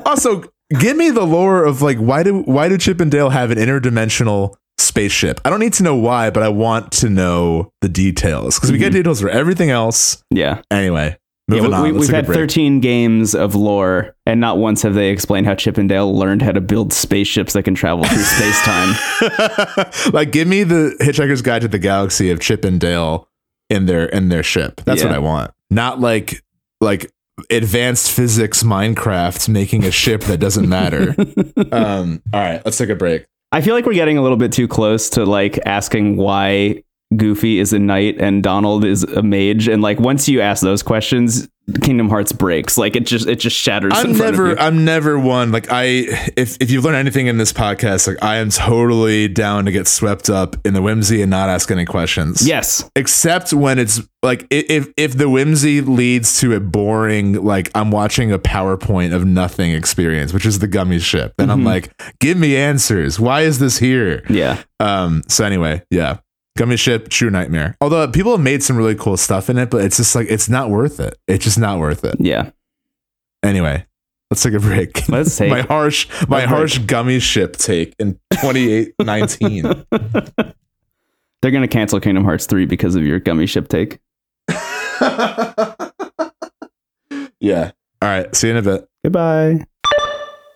S2: also, give me the lore of like why do why do Chip and Dale have an interdimensional spaceship? I don't need to know why, but I want to know the details because we get mhm. details for everything else.
S1: yeah.
S2: Anyway,
S1: Yeah,
S2: moving on.
S1: We, we've had 13 games of lore, and not once have they explained how Chip and Dale learned how to build spaceships that can travel through space time.
S2: like, give me the Hitchhiker's Guide to the Galaxy of Chip and Dale in their in their ship. That's
S1: Yeah.
S2: what I want. Not like like advanced physics Minecraft making a ship that doesn't matter. um, all right, let's take a break.
S1: I feel like we're getting a little bit too close to like asking why Goofy is a knight and Donald is a mage, and like once you ask those questions, Kingdom Hearts breaks. Like it just it just shatters.
S2: I'm never. I'm never one like I if if you've learned anything in this podcast, like I am totally down to get swept up in the whimsy and not ask any questions.
S1: Yes.
S2: except when it's like if if the whimsy leads to a boring like I'm watching a PowerPoint of nothing experience, which is the Gummi ship, then I'm
S1: Mhm.
S2: like, give me answers. Why is this here?
S1: Yeah.
S2: Um. So anyway, yeah, Gummi ship, true nightmare. Although people have made some really cool stuff in it, but it's just like it's not worth it. It's just not worth it.
S1: Yeah.
S2: Anyway. Let's take a break.
S1: Let's take
S2: my harsh, my
S1: break.
S2: harsh Gummi ship take in 2819.
S1: They're gonna cancel Kingdom Hearts 3 because of your Gummi ship take.
S2: yeah. All right. See you in a bit.
S1: Goodbye.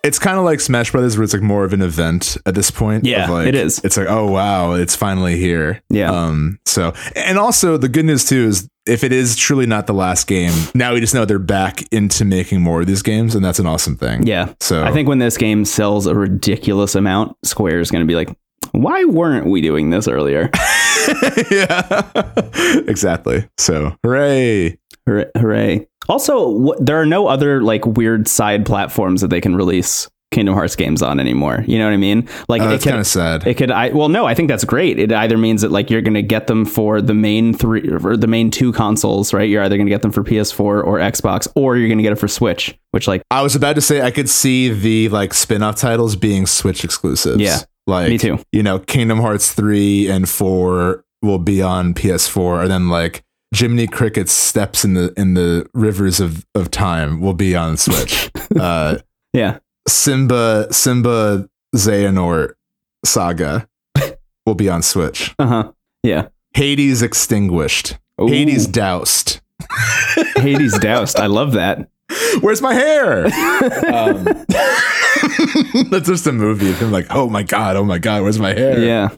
S2: It's kind of like Smash Brothers, where it's like more of an event at this point.
S1: Yeah,
S2: of like,
S1: it is.
S2: It's like, oh wow, it's finally here.
S1: Yeah.
S2: Um. So, and also the good news too is if it is truly not the last game, now we just know they're back into making more of these games, and that's an awesome thing.
S1: Yeah.
S2: So
S1: I think when this game sells a ridiculous amount, Square is gonna be like, why weren't we doing this earlier?
S2: yeah. exactly. So hooray!
S1: Hooray. hooray. Also, there are no other like weird side platforms that they can release Kingdom Hearts games on anymore. You know what I mean? Like
S2: oh,
S1: it
S2: that's kind of sad.
S1: it could I well no, I think that's great. It either means that like you're going to get them for the main 3 or the main two consoles, right? You're either going to get them for PS4 or Xbox or you're going to get it for Switch, which like
S2: I was about to say I could see the like spin-off titles being Switch exclusives.
S1: Yeah.
S2: Like
S1: Me too.
S2: You know, Kingdom Hearts 3 and 4 will be on PS4 and then like Jiminy Cricket's Steps in the in the Rivers of, of Time will be on Switch. uh
S1: yeah.
S2: Simba Simba Xehanort Saga will be on Switch.
S1: Uh-huh. Yeah.
S2: Hades Extinguished.
S1: Ooh.
S2: Hades Doused.
S1: Hades Doused. I love that.
S2: Where's my hair? um, that's just a movie of him like, oh my god, oh my god, where's my hair?
S1: Yeah.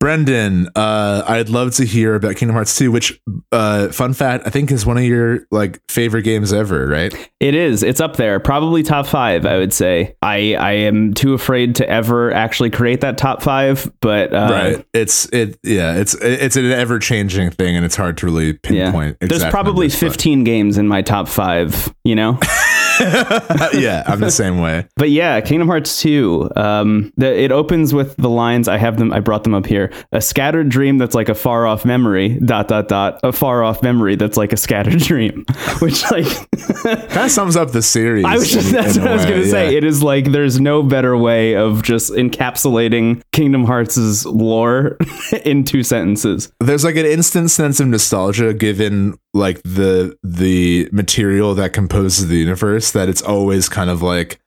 S2: Brendan, uh, I'd love to hear about Kingdom Hearts 2, which, uh, fun fact, I think is one of your like favorite games ever, right?
S1: It is. It's up there. Probably top five, I would say. I, I am too afraid to ever actually create that top five, but uh,
S2: right. It's it. Yeah. It's it's an ever changing thing, and it's hard to really pinpoint.
S1: Yeah. There's probably numbers, 15 but. games in my top five. You know.
S2: yeah, I'm the same way.
S1: But yeah, Kingdom Hearts 2. Um, the, it opens with the lines. I have them. I brought them up here. A scattered dream that's like a far off memory. Dot dot dot. A far off memory that's like a scattered dream. Which like
S2: kind of sums up the series.
S1: I was just that's what I was gonna yeah. say. It is like there's no better way of just encapsulating Kingdom Hearts' lore in two sentences.
S2: There's like an instant sense of nostalgia given like the the material that composes the universe that it's always kind of like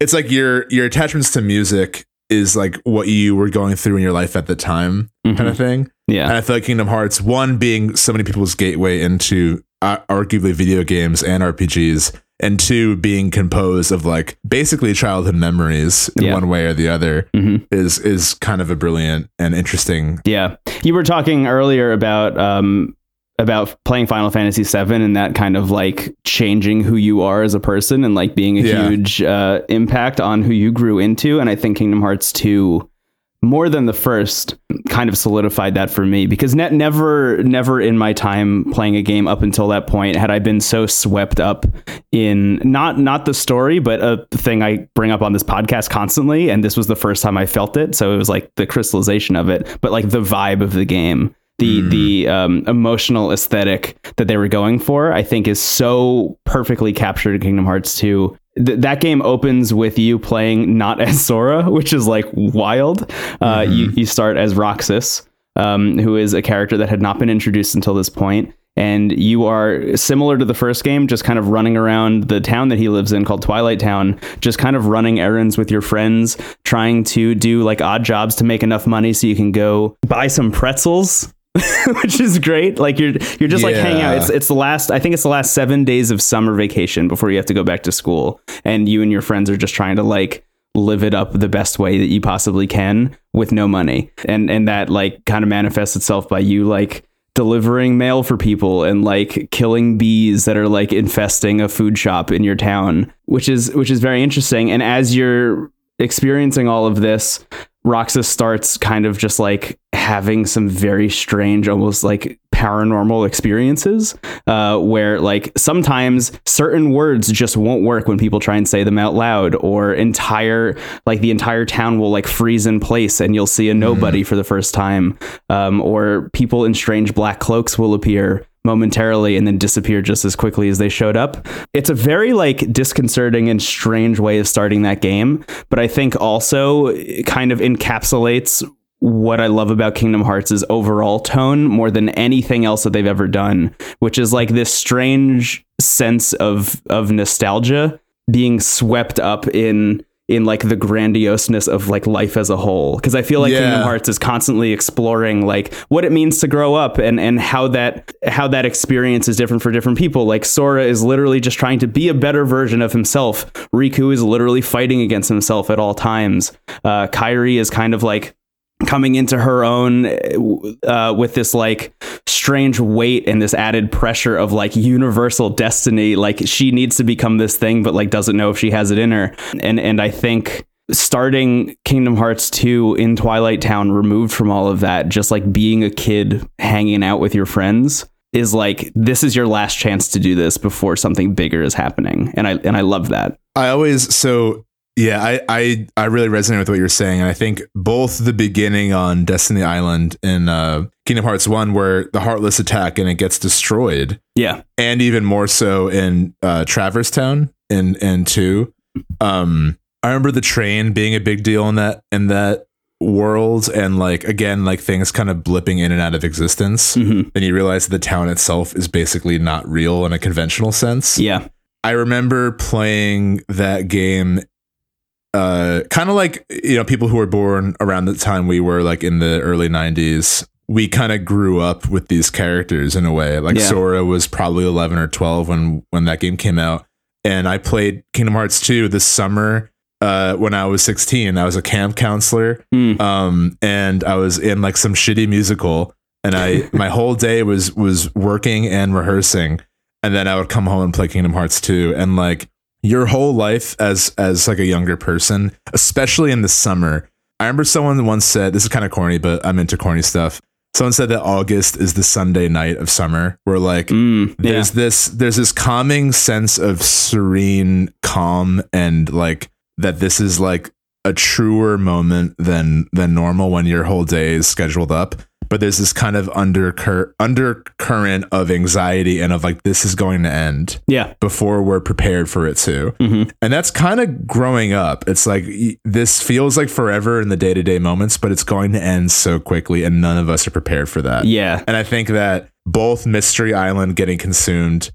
S2: it's like your your attachments to music is like what you were going through in your life at the time mm-hmm. kind of thing
S1: yeah
S2: and i feel like kingdom hearts one being so many people's gateway into uh, arguably video games and rpgs and two being composed of like basically childhood memories in yeah. one way or the other mm-hmm. is is kind of a brilliant and interesting
S1: yeah you were talking earlier about um about playing Final Fantasy VII and that kind of like changing who you are as a person and like being a yeah. huge uh, impact on who you grew into. And I think Kingdom Hearts 2 more than the first kind of solidified that for me because net never never in my time playing a game up until that point had I been so swept up in not not the story but a thing I bring up on this podcast constantly and this was the first time I felt it so it was like the crystallization of it but like the vibe of the game the mm. the um, emotional aesthetic that they were going for, I think, is so perfectly captured in Kingdom Hearts 2. Th- that game opens with you playing not as Sora, which is like wild. Uh, mm-hmm. you, you start as Roxas, um, who is a character that had not been introduced until this point and you are similar to the first game, just kind of running around the town that he lives in called Twilight Town, just kind of running errands with your friends, trying to do like odd jobs to make enough money so you can go buy some pretzels which is great. Like you're you're just yeah. like hanging out. It's it's the last I think it's the last 7 days of summer vacation before you have to go back to school and you and your friends are just trying to like live it up the best way that you possibly can with no money. And and that like kind of manifests itself by you like delivering mail for people and like killing bees that are like infesting a food shop in your town, which is which is very interesting. And as you're experiencing all of this, Roxas starts kind of just like having some very strange, almost like paranormal experiences, uh, where like sometimes certain words just won't work when people try and say them out loud, or entire like the entire town will like freeze in place and you'll see a nobody mm. for the first time, um, or people in strange black cloaks will appear momentarily and then disappear just as quickly as they showed up. It's a very like disconcerting and strange way of starting that game, but I think also kind of encapsulates what I love about Kingdom Hearts' is overall tone more than anything else that they've ever done, which is like this strange sense of of nostalgia being swept up in in like the grandioseness of like life as a whole. Because i feel like yeah. kingdom hearts is constantly exploring like what it means to grow up and and how that how that experience is different for different people. Like sora is literally just trying to be a better version of himself. Riku is literally fighting against himself at all times. Uh kairi is kind of like coming into her own uh, with this like strange weight and this added pressure of like universal destiny. Like she needs to become this thing but like doesn't know if she has it in her. And and i think starting kingdom hearts 2 in twilight town removed from all of that just like being a kid hanging out with your friends is like this is your last chance to do this before something bigger is happening. And i and i love that.
S2: I always so yeah, I, I I really resonate with what you're saying, and I think both the beginning on Destiny Island in uh, Kingdom Hearts One, where the Heartless attack and it gets destroyed,
S1: yeah,
S2: and even more so in uh, Traverse Town in in two. Um, I remember the train being a big deal in that in that world, and like again, like things kind of blipping in and out of existence, mm-hmm. and you realize the town itself is basically not real in a conventional sense.
S1: Yeah.
S2: I remember playing that game uh, kind of like you know people who were born around the time we were like in the early 90s we kind of grew up with these characters in a way like yeah. sora was probably 11 or 12 when when that game came out and i played kingdom hearts 2 this summer uh, when I was 16. I was a camp counselor,
S1: Mm.
S2: um, and I was in like some shitty musical, and I my whole day was was working and rehearsing, and then I would come home and play Kingdom Hearts 2, and like your whole life as as like a younger person, especially in the summer. I remember someone once said this is kind of corny, but I'm into corny stuff. Someone said that August is the Sunday night of summer, where like
S1: Mm, yeah.
S2: there's this there's this calming sense of serene calm and like that this is like a truer moment than than normal when your whole day is scheduled up but there's this kind of undercur- undercurrent of anxiety and of like this is going to end
S1: Yeah.
S2: before we're prepared for it to
S1: Mhm.
S2: and that's kind of growing up it's like this feels like forever in the day-to-day moments but it's going to end so quickly and none of us are prepared for that
S1: Yeah.
S2: and I think that both Mystery Island getting consumed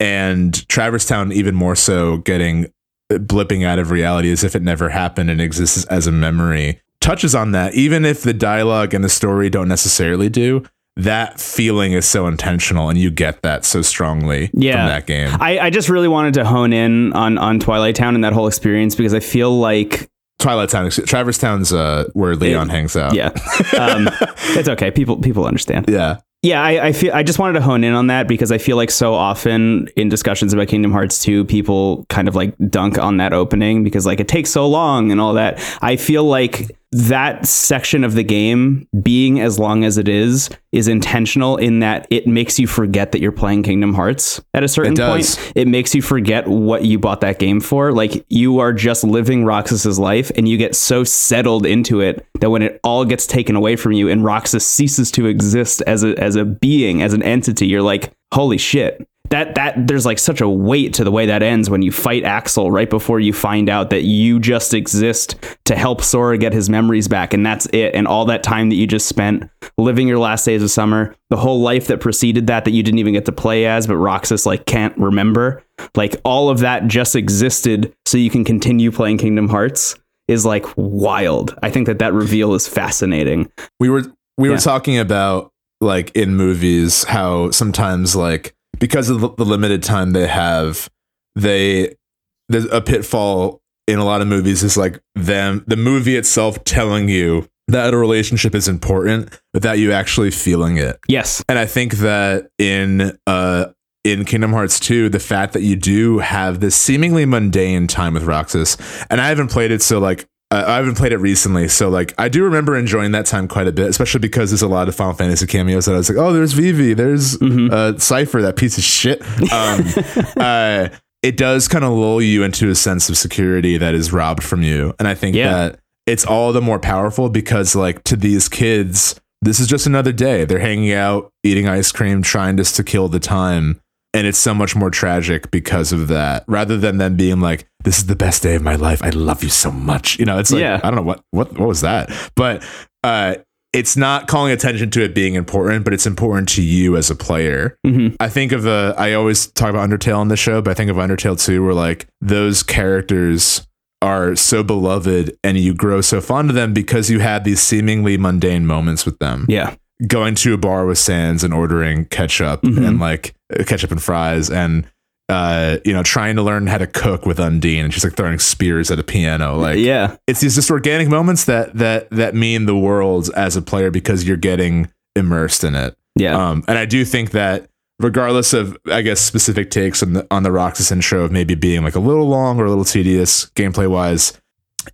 S2: and Traverse Town even more so getting uh, blipping out of reality as if it never happened and exists as a memory touches on that. Even if the dialogue and the story don't necessarily do, that feeling is so intentional and you get that so strongly
S1: Yeah.
S2: from that game.
S1: I, I just really wanted to hone in on on Twilight Town and that whole experience because I feel like
S2: Twilight Town, Traverse Town's uh, where Leon hangs out.
S1: yeah, um, it's okay. People people understand.
S2: Yeah.
S1: Yeah, I, I feel I just wanted to hone in on that because I feel like so often in discussions about Kingdom Hearts 2, people kind of like dunk on that opening because like it takes so long and all that. I feel like that section of the game being as long as it is is intentional in that it makes you forget that you're playing Kingdom Hearts at a certain
S2: It
S1: point. It makes you forget what you bought that game for. Like you are just living Roxas's life and you get so settled into it that when it all gets taken away from you and Roxas ceases to exist as a as a being, as an entity, you're like, holy shit. That that there's like such a weight to the way that ends when you fight Axel right before you find out that you just exist to help Sora get his memories back and that's it and all that time that you just spent living your last days of summer the whole life that preceded that that you didn't even get to play as but Roxas like can't remember like all of that just existed so you can continue playing Kingdom Hearts is like wild I think that that reveal is fascinating
S2: we were we
S1: Yeah.
S2: were talking about like in movies how sometimes like because of the, the limited time they have they there's a pitfall in a lot of movies is like them the movie itself telling you that a relationship is important without you actually feeling it.
S1: Yes.
S2: And i think that in uh in Kingdom Hearts 2, the fact that you do have this seemingly mundane time with Roxas, and I haven't played it, so like uh, I haven't played it recently, so like I do remember enjoying that time quite a bit, especially because there's a lot of Final Fantasy cameos that I was like, oh, there's Vivi, there's
S1: Mhm.
S2: uh, Seifer, that piece of shit. Um, uh, it does kind of lull you into a sense of security that is robbed from you, and I think
S1: Yeah.
S2: that it's all the more powerful because like to these kids, this is just another day. They're hanging out, eating ice cream, trying just to kill the time. And it's so much more tragic because of that, rather than them being like, "This is the best day of my life. I love you so much." You know, it's like
S1: Yeah.
S2: I don't know what what what was that, but uh, it's not calling attention to it being important, but it's important to you as a player.
S1: Mhm.
S2: I think of uh, I always talk about Undertale on the show, but I think of Undertale too, where like those characters are so beloved and you grow so fond of them because you had these seemingly mundane moments with them.
S1: yeah
S2: Going to a bar with Sans and ordering ketchup
S1: Mhm.
S2: and like ketchup and fries and uh, you know, trying to learn how to cook with Undyne and she's like throwing spears at a piano. Like
S1: yeah
S2: it's these just organic moments that that that mean the world as a player because you're getting immersed in it.
S1: yeah
S2: Um, and I do think that regardless of I guess specific takes on the on the Roxas intro of maybe being like a little long or a little tedious gameplay wise,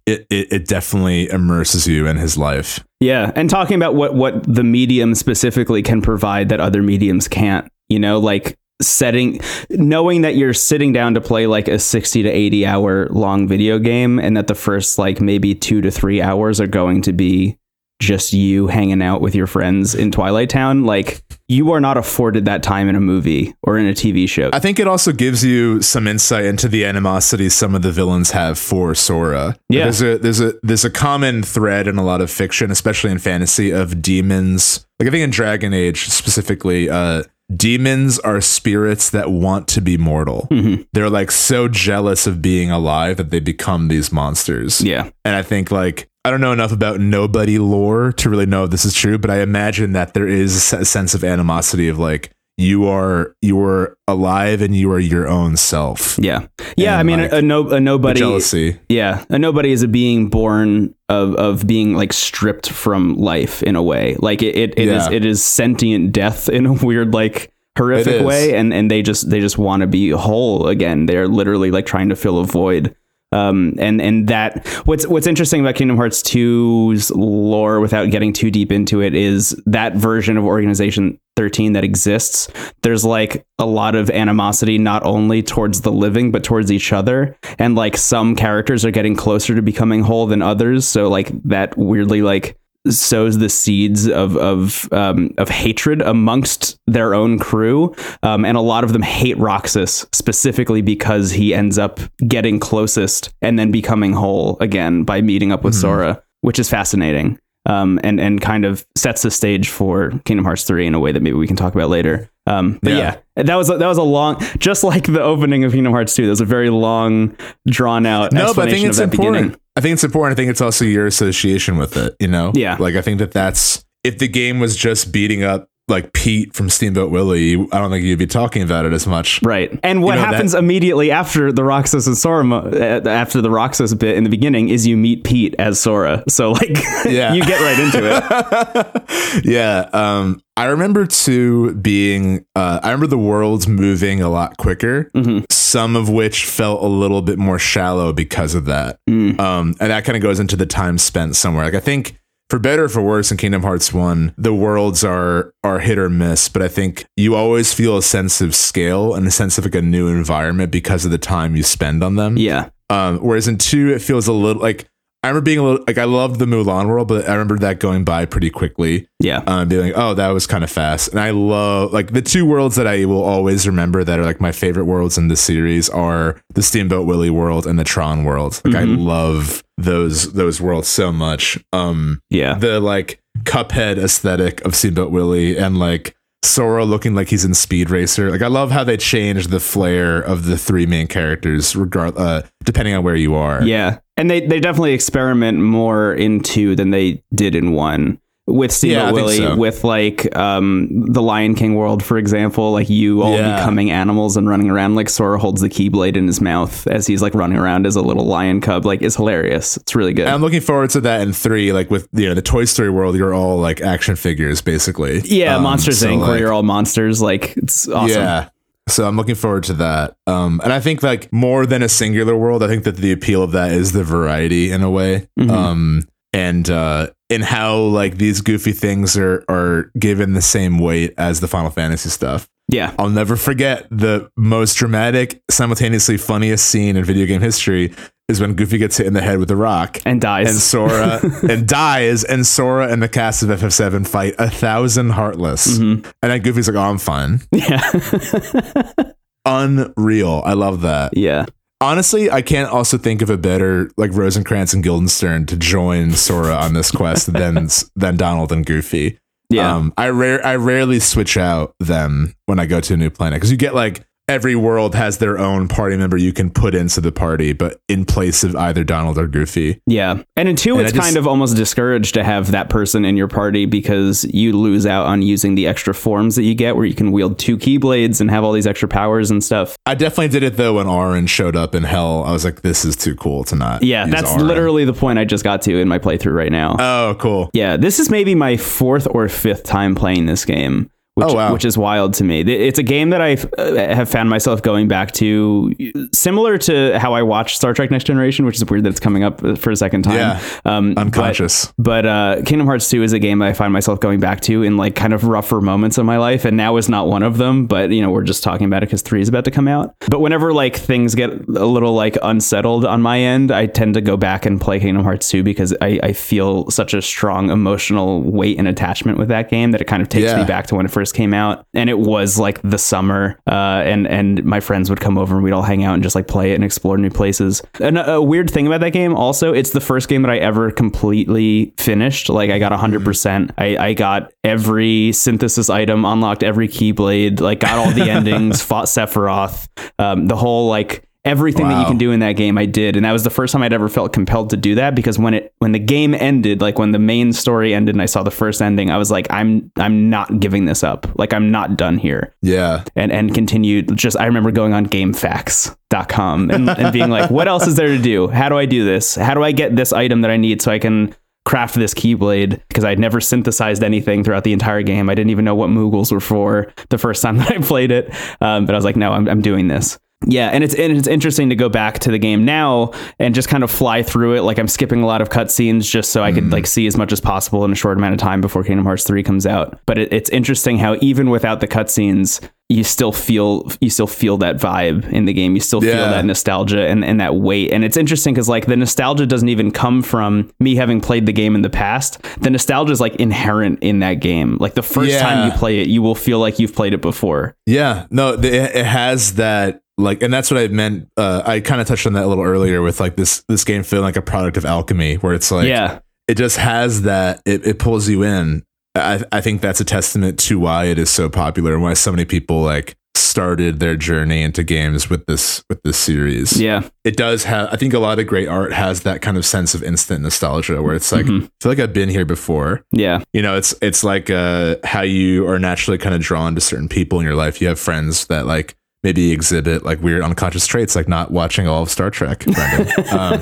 S2: it, it it definitely immerses you in his life.
S1: Yeah, and talking about what what the medium specifically can provide that other mediums can't, you know, like setting knowing that you're sitting down to play like a 60 to 80 hour long video game and that the first like maybe 2 to 3 hours are going to be just you hanging out with your friends in Twilight Town, like you are not afforded that time in a movie or in a TV show.
S2: I think it also gives you some insight into the animosity some of the villains have for Sora.
S1: Yeah.
S2: there's a there's a there's a common thread in a lot of fiction, especially in fantasy, of demons. Like I think in Dragon Age specifically, uh, demons are spirits that want to be mortal.
S1: Mhm.
S2: They're like so jealous of being alive that they become these monsters.
S1: Yeah.
S2: And I think like I don't know enough about nobody lore to really know if this is true, but I imagine that there is a sense of animosity of like you are you are alive and you are your own self.
S1: Yeah, yeah.
S2: And,
S1: I mean,
S2: like,
S1: a, a no, a nobody.
S2: Jealousy.
S1: Yeah, a nobody is a being born of of being like stripped from life in a way. Like it, it, it is
S2: Yeah.
S1: it is sentient death in a weird like horrific way, and and they just they just want to be whole again. They're literally like trying to fill a void. Um, and and that what's what's interesting about Kingdom Hearts 2's lore, without getting too deep into it, is that version of Organization 13 that exists. There's like a lot of animosity, not only towards the living, but towards each other. And like some characters are getting closer to becoming whole than others. So like that weirdly like sows the seeds of of um, of hatred amongst their own crew, um, and a lot of them hate Roxas specifically because he ends up getting closest and then becoming whole again by meeting up with Sora, which is fascinating. Um, and and kind of sets the stage for Kingdom Hearts three in a way that maybe we can talk about later. Um, but
S2: Yeah.
S1: yeah. that was a, that was a long, just like the opening of Kingdom Hearts two. That was a very long, drawn out.
S2: No, but I think it's important.
S1: beginning.
S2: I think it's important. I think it's also your association with it. You know,
S1: Yeah.
S2: Like I think that that's if the game was just beating up like Pete from Steamboat Willie, I don't think you'd be talking about it as much.
S1: Right. And what
S2: know, that-
S1: happens immediately after the Roxas and Sora, mo- uh, after the Roxas bit in the beginning, is you meet Pete as Sora. So like,
S2: Yeah.
S1: you get right into it.
S2: yeah. Um, I remember too being, uh, I remember the worlds moving a lot quicker,
S1: Mm-hmm.
S2: some of which felt a little bit more shallow because of that.
S1: Mm.
S2: Um, and that kind of goes into the time spent somewhere. Like I think for better or for worse in Kingdom Hearts 1, the worlds are are hit or miss, but I think you always feel a sense of scale and a sense of like a new environment because of the time you spend on them.
S1: Yeah.
S2: Um, whereas in two, it feels a little like I remember being a little like I loved the Mulan world, but I remember that going by pretty quickly.
S1: Yeah.
S2: Um, being like, oh, that was kind of fast. And I love like the two worlds that I will always remember that are like my favorite worlds in the series are the Steamboat Willie world and the Tron world. Like I love those those worlds so much. Um,
S1: Yeah.
S2: the like Cuphead aesthetic of Steamboat Willie and like Sora looking like he's in Speed Racer. Like I love how they change the flair of the three main characters, regard uh, depending on where you are.
S1: Yeah. And they, they definitely experiment more in two than they did in one. With Steamboat
S2: Yeah,
S1: Willie,
S2: so.
S1: with like um, the Lion King world, for example, like you all
S2: Yeah.
S1: becoming animals and running around. Like Sora holds the Keyblade in his mouth as he's like running around as a little lion cub. Like, it's hilarious. It's really good.
S2: I'm looking forward to that in three. Like with you know the Toy Story world, you're all like action figures basically.
S1: yeah,
S2: Um,
S1: Monsters
S2: so,
S1: Inc., where you're all monsters. Like, it's awesome.
S2: Yeah. So I'm looking forward to that. Um, and I think like more than a singular world, I think that the appeal of that is the variety in a way.
S1: Mhm.
S2: Um, and uh, in how like these goofy things are are given the same weight as the Final Fantasy stuff.
S1: Yeah.
S2: I'll never forget the most dramatic, simultaneously funniest scene in video game history is when Goofy gets hit in the head with a rock.
S1: And dies.
S2: And Sora and dies, and Sora and the cast of FF7 fight a thousand heartless.
S1: Mm-hmm.
S2: And then Goofy's like, "Oh, I'm fine."
S1: yeah.
S2: Unreal. I love that.
S1: yeah.
S2: Honestly, I can't also think of a better like Rosencrantz and Guildenstern to join Sora on this quest than than Donald and Goofy.
S1: Yeah.
S2: Um, I rare I rarely switch out them when I go to a new planet because you get like every world has their own party member you can put into the party, but in place of either Donald or Goofy.
S1: Yeah. And in two,
S2: And
S1: it's
S2: just-
S1: kind of almost discouraged to have that person in your party because you lose out on using the extra forms that you get where you can wield two keyblades and have all these extra powers and stuff.
S2: I definitely did it though when Auron showed up in Hell. I was like, this is too cool to not.
S1: Yeah. That's
S2: Auron.
S1: literally the point I just got to in my playthrough right now.
S2: Oh, cool.
S1: yeah. This is maybe my fourth or fifth time playing this game. Which,
S2: Oh, wow.
S1: which is wild to me. It's a game that I uh, have found myself going back to, similar to how I watched Star Trek: Next Generation, which is weird that it's coming up for a second time.
S2: Yeah.
S1: um, but-
S2: Unconscious.
S1: But uh, Kingdom Hearts 2 is a game that I find myself going back to in like kind of rougher moments of my life, and now is not one of them. But you know, we're just talking about it because three is about to come out. But whenever like things get a little like unsettled on my end, I tend to go back and play Kingdom Hearts 2 because I, I feel such a strong emotional weight and attachment with that game that it kind of takes
S2: Yeah.
S1: me back to when it first came out. And it was like the summer, uh, and and my friends would come over and we'd all hang out and just like play it and explore new places. And a, a weird thing about that game also, it's the first game that I ever completely finished. Like I got hundred percent. I I got every synthesis item, unlocked every keyblade, like got all the endings, fought Sephiroth, um, the whole like everything that you can do in that game I did. And that was the first time I'd ever felt compelled to do that because when it when the game ended like when the main story ended and I saw the first ending I was like I'm I'm not giving this up. Like I'm not done here.
S2: Yeah.
S1: and and continued just I remember going on gamefaqs.com and, and being like what else is there to do? How do I do this? How do I get this item that I need so I can craft this keyblade? Because I'd never synthesized anything throughout the entire game. I didn't even know what Moogles were for the first time that I played it. Um, but I was like no I'm, I'm doing this yeah, and it's and it's interesting to go back to the game now and just kind of fly through it. Like I'm skipping a lot of cutscenes just so I could like mm-hmm. see as much as possible in a short amount of time before Kingdom Hearts three comes out. But it, it's interesting how even without the cutscenes, you still feel you still feel that vibe in the game. You still feel that nostalgia and, and that weight. And it's interesting because like the nostalgia doesn't even come from me having played the game in the past. The nostalgia is like inherent in that game. Like the first time you play it, you will feel like you've played it before.
S2: Yeah, no, it has that like, and that's what I meant. Uh, I kind of touched on that a little earlier with like this this game feeling like a product of alchemy, where it's like,
S1: yeah.
S2: it just has that. It, it pulls you in. I I think that's a testament to why it is so popular and why so many people like started their journey into games with this with this series.
S1: Yeah.
S2: It does have. I think a lot of great art has that kind of sense of instant nostalgia, where it's like,
S1: Mhm.
S2: I feel like I've been here before
S1: Yeah.
S2: you know it's it's like uh how you are naturally kind of drawn to certain people in your life you have friends that like maybe exhibit like weird unconscious traits like not watching all of star trek Brendan. um,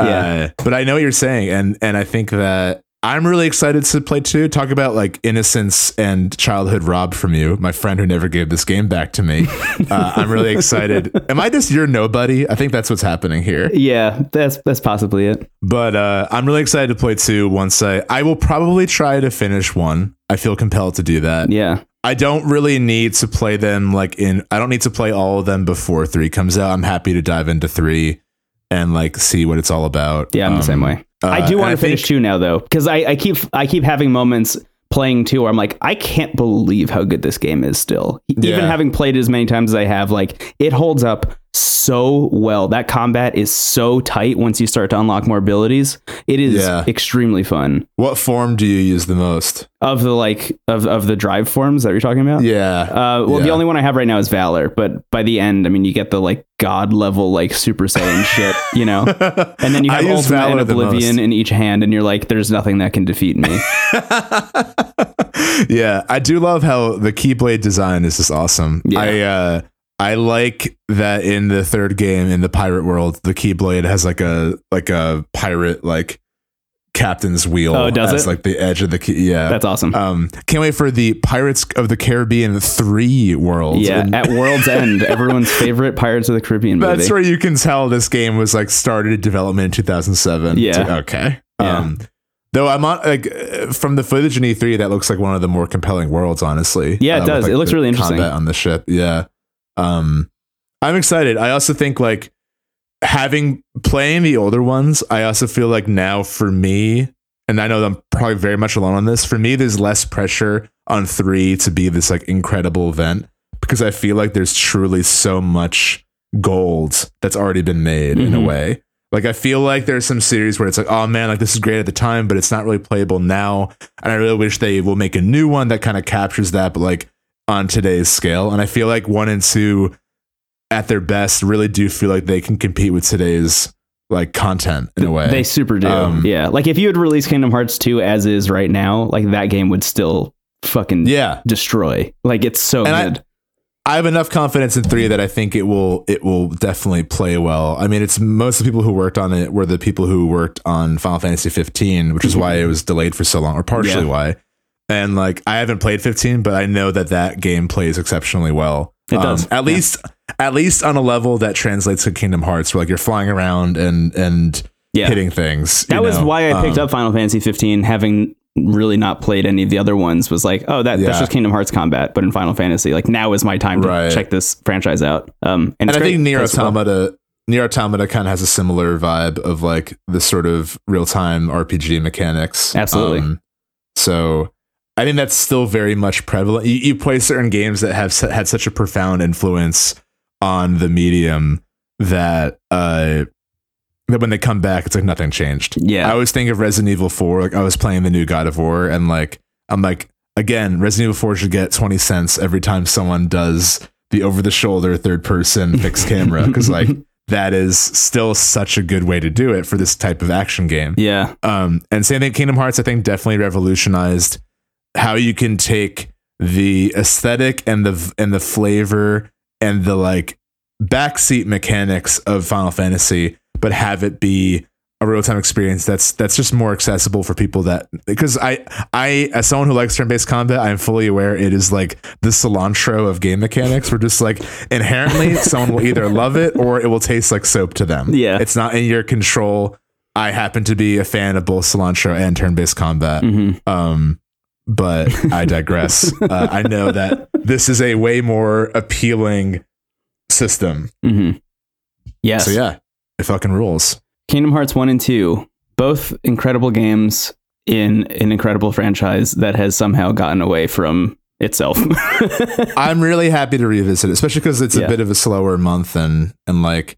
S1: Yeah.
S2: uh, but i know what you're saying and and i think that i'm really excited to play too talk about like innocence and childhood robbed from you my friend who never gave this game back to me uh, i'm really excited am i just your nobody i think that's what's happening here
S1: Yeah, that's that's possibly it.
S2: but uh, I'm really excited to play two once I I will probably try to finish one. I feel compelled to do that.
S1: Yeah.
S2: I don't really need to play them like in I don't need to play all of them before 3 comes out. I'm happy to dive into 3 and like see what it's all about.
S1: Yeah, I'm the
S2: Um,
S1: same way.
S2: uh,
S1: I do want to finish
S2: think-
S1: two now though, because I, I keep I keep having moments playing two where I'm like, I can't believe how good this game is still. Even
S2: Yeah.
S1: having played it as many times as I have, like it holds up so well. That combat is so tight once you start to unlock more abilities. It is
S2: Yeah.
S1: extremely fun.
S2: What form do you use the most?
S1: Of the like of, of the drive forms that you're talking about?
S2: Yeah.
S1: Uh, well, the only one I have right now is Valor, but by the end, I mean, you get the like god level, like Super Saiyan shit, you know? And then you have Ultimate
S2: Valor the
S1: Oblivion in each hand, and you're like, there's nothing that can defeat me.
S2: yeah, I do love how the Keyblade design is just awesome.
S1: Yeah.
S2: I uh I like that in the third game in the pirate world, the Keyblade has like a like a pirate like captain's wheel
S1: Oh, does
S2: as
S1: it?
S2: like the edge of the key. Yeah.
S1: That's awesome.
S2: um can't wait for the Pirates of the Caribbean 3 world.
S1: yeah,
S2: And
S1: at World's End, everyone's favorite Pirates of the Caribbean movie.
S2: that's where you can tell this game was like started development in 2007.
S1: Yeah.
S2: okay.
S1: Yeah.
S2: Um Though I'm on like uh, from the footage in E3, that looks like one of the more compelling worlds, honestly.
S1: Yeah, it
S2: Uh,
S1: does.
S2: with,
S1: It looks really interesting.
S2: Combat on the ship, yeah. Um, I'm excited. I also think like having playing the older ones, I also feel like now for me, and I know I'm probably very much alone on this. For me, there's less pressure on three to be this like incredible event because I feel like there's truly so much gold that's already been made in a
S1: Mhm.
S2: way. Like I feel like there's some series where it's like, oh man, like this is great at the time, but it's not really playable now. And I really wish they will make a new one that kind of captures that, but like on today's scale. And I feel like one and two at their best really do feel like they can compete with today's like content in a way.
S1: They super do.
S2: Um,
S1: yeah. Like if you had released Kingdom Hearts 2 as is right now, like that game would still fucking
S2: yeah.
S1: destroy. Like it's so
S2: And I-
S1: good.
S2: I have enough confidence in three that I think it will it will definitely play well. I mean, it's most of the people who worked on it were the people who worked on Final Fantasy 15, which is why it was delayed for so long, or partially
S1: Yeah.
S2: why. And like, I haven't played 15, but I know that that game plays exceptionally well. Um,
S1: It does,
S2: at
S1: yeah.
S2: least at least on a level that translates to Kingdom Hearts, where like you're flying around and and
S1: yeah.
S2: hitting things.
S1: That was
S2: know?
S1: why I picked
S2: Um,
S1: up Final Fantasy 15, having really not played any of the other ones. Was like, oh, that,
S2: Yeah.
S1: that's just Kingdom Hearts combat, but in Final Fantasy, like now is my time to
S2: Right.
S1: check this franchise out. Um, and,
S2: and I
S1: great.
S2: think Nier
S1: well.
S2: Automata, Nier Automata kind of has a similar vibe of like the sort of real time RPG mechanics.
S1: Absolutely.
S2: so I think that's still very much prevalent. You, you play certain games that have had such a profound influence on the medium that uh that when they come back, it's like nothing changed.
S1: Yeah.
S2: I always think of Resident Evil 4. Like I was playing the new God of War, and like I'm like, again, Resident Evil 4 should get 20 cents every time someone does the over the shoulder third person fixed camera because like that is still such a good way to do it for this type of action game.
S1: Yeah.
S2: Um, and same thing, Kingdom Hearts, I think definitely revolutionized how you can take the aesthetic and the and the flavor and the like backseat mechanics of Final Fantasy, but have it be a real time experience that's that's just more accessible for people that because I I as someone who likes turn based combat, I am fully aware it is like the cilantro of game mechanics. We're just like inherently someone will either love it or it will taste like soap to them.
S1: Yeah.
S2: It's not in your control. I happen to be a fan of both cilantro and turn based combat.
S1: Mm-hmm.
S2: Um, but I digress. uh, I know that this is a way more appealing system.
S1: Mm-hmm. Yes.
S2: So yeah, it fucking rules.
S1: Kingdom Hearts 1 and 2, both incredible games in an incredible franchise that has somehow gotten away from itself.
S2: I'm really happy to revisit it, especially because it's
S1: Yeah.
S2: a bit of a slower month and and like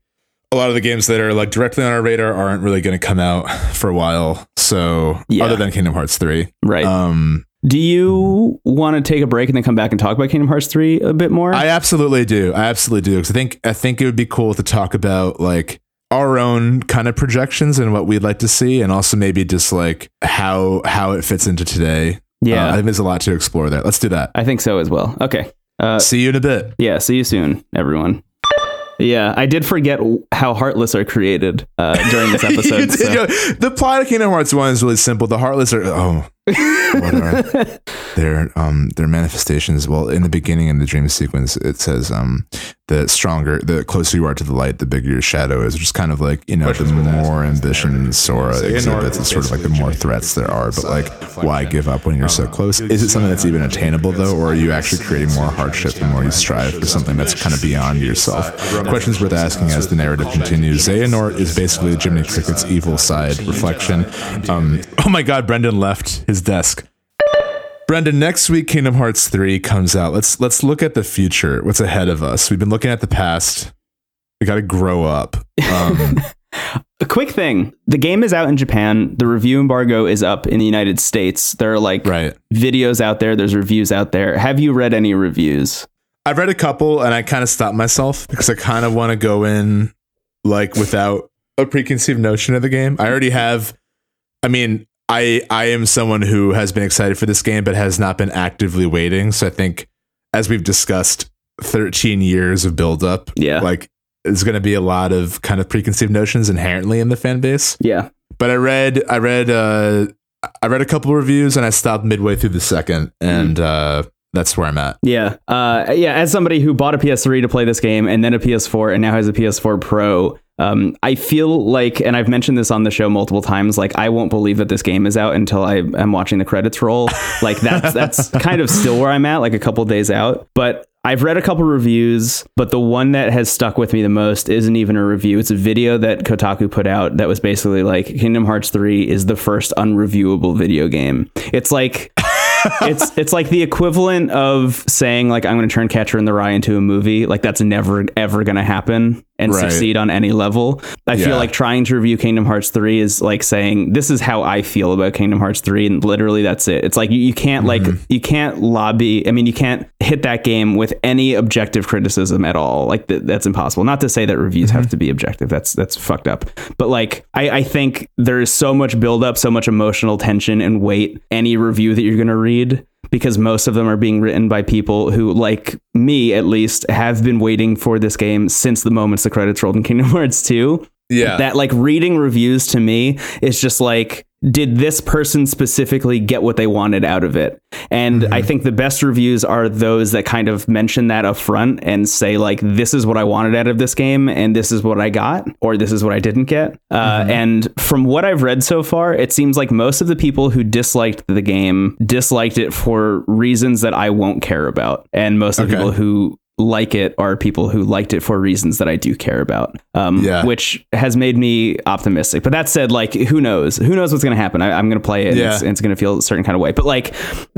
S2: a lot of the games that are like directly on our radar aren't really going to come out for a while. So
S1: Yeah.
S2: other than Kingdom Hearts 3.
S1: right.
S2: Um
S1: Do you want to take a break and then come back and talk about Kingdom Hearts 3 a bit more?
S2: I absolutely do. I absolutely do because I think I think it would be cool to talk about like our own kind of projections and what we'd like to see, and also maybe just like how how it fits into today.
S1: yeah.
S2: Uh, I think there's a lot to explore there. Let's do that.
S1: I think so as well. Okay. Uh,
S2: See you in a bit.
S1: yeah. See you soon, everyone. Yeah, I did forget how Heartless are created uh, during this episode.
S2: did-
S1: so-
S2: you know, the plot of Kingdom Hearts One is really simple. The Heartless are oh, what are their um their manifestations? Well, in the beginning in the dream sequence, it says um the stronger, the closer you are to the light, the bigger your shadow is. Just kind of like you know, the more ambition Sora exhibits, it's sort of like the more threats there are. But like, why give up when you're so close? Is it something that's even attainable though, or are you actually creating more hardship the more you strive for something that's kind of beyond yourself? Questions worth asking as the narrative continues. Xehanort is basically Jiminy Cricket's evil side reflection. Um, oh my God, Brendan left his desk. Brendan, next week Kingdom Hearts 3 comes out. Let's let's look at the future. What's ahead of us? We've been looking at the past. We got to grow up. Um,
S1: A quick thing the game is out in Japan. The review embargo is up in the United States. There are like
S2: right.
S1: videos out there, there's reviews out there. Have you read any reviews?
S2: I've read a couple and I kind of stopped myself because I kind of want to go in like without a preconceived notion of the game. I already have I mean, I I am someone who has been excited for this game but has not been actively waiting. So I think as we've discussed 13 years of build up,
S1: Yeah.
S2: like there's going to be a lot of kind of preconceived notions inherently in the fan base.
S1: yeah.
S2: But I read I read uh I read a couple reviews and I stopped midway through the second and uh that's where I'm at.
S1: Yeah. Uh, yeah. As somebody who bought a PS3 to play this game and then a PS4 and now has a PS4 Pro, um, I feel like, and I've mentioned this on the show multiple times, like I won't believe that this game is out until I am watching the credits roll. Like that's that's kind of still where I'm at, like a couple days out. But I've read a couple reviews, but the one that has stuck with me the most isn't even a review. It's a video that Kotaku put out that was basically like Kingdom Hearts 3 is the first unreviewable video game. It's like it's it's like the equivalent of saying like I'm going to turn Catcher in the Rye into a movie. Like that's never ever going to happen and
S2: Right.
S1: succeed on any level. I
S2: Yeah.
S1: feel like trying to review Kingdom Hearts 3 is like saying this is how I feel about Kingdom Hearts 3 and literally that's it. It's like you, you can't like
S2: Mm-hmm.
S1: you can't lobby. I mean, you can't hit that game with any objective criticism at all. Like th- that's impossible. Not to say that reviews
S2: Mm-hmm.
S1: have to be objective. That's that's fucked up. But like I, I think there is so much buildup, so much emotional tension and weight. Any review that you're going to read because most of them are being written by people who, like me at least, have been waiting for this game since the moments the credits rolled in Kingdom Hearts 2.
S2: Yeah.
S1: That like reading reviews to me is just like, did this person specifically get what they wanted out of it? And I think the best reviews are those that kind of mention that up front and say, like, this is what I wanted out of this game, and this is what I got, or this is what I didn't get. Uh, and from what I've read so far, it seems like most of the people who disliked the game disliked it for reasons that I won't care about. And most of the people who like it are people who liked it for reasons that I do care about. Um,
S2: Yeah.
S1: which has made me optimistic. But that said, like, who knows? Who knows what's going to happen? I, I'm going to play it.
S2: Yeah.
S1: And it's, it's going to feel a certain kind of way. But like,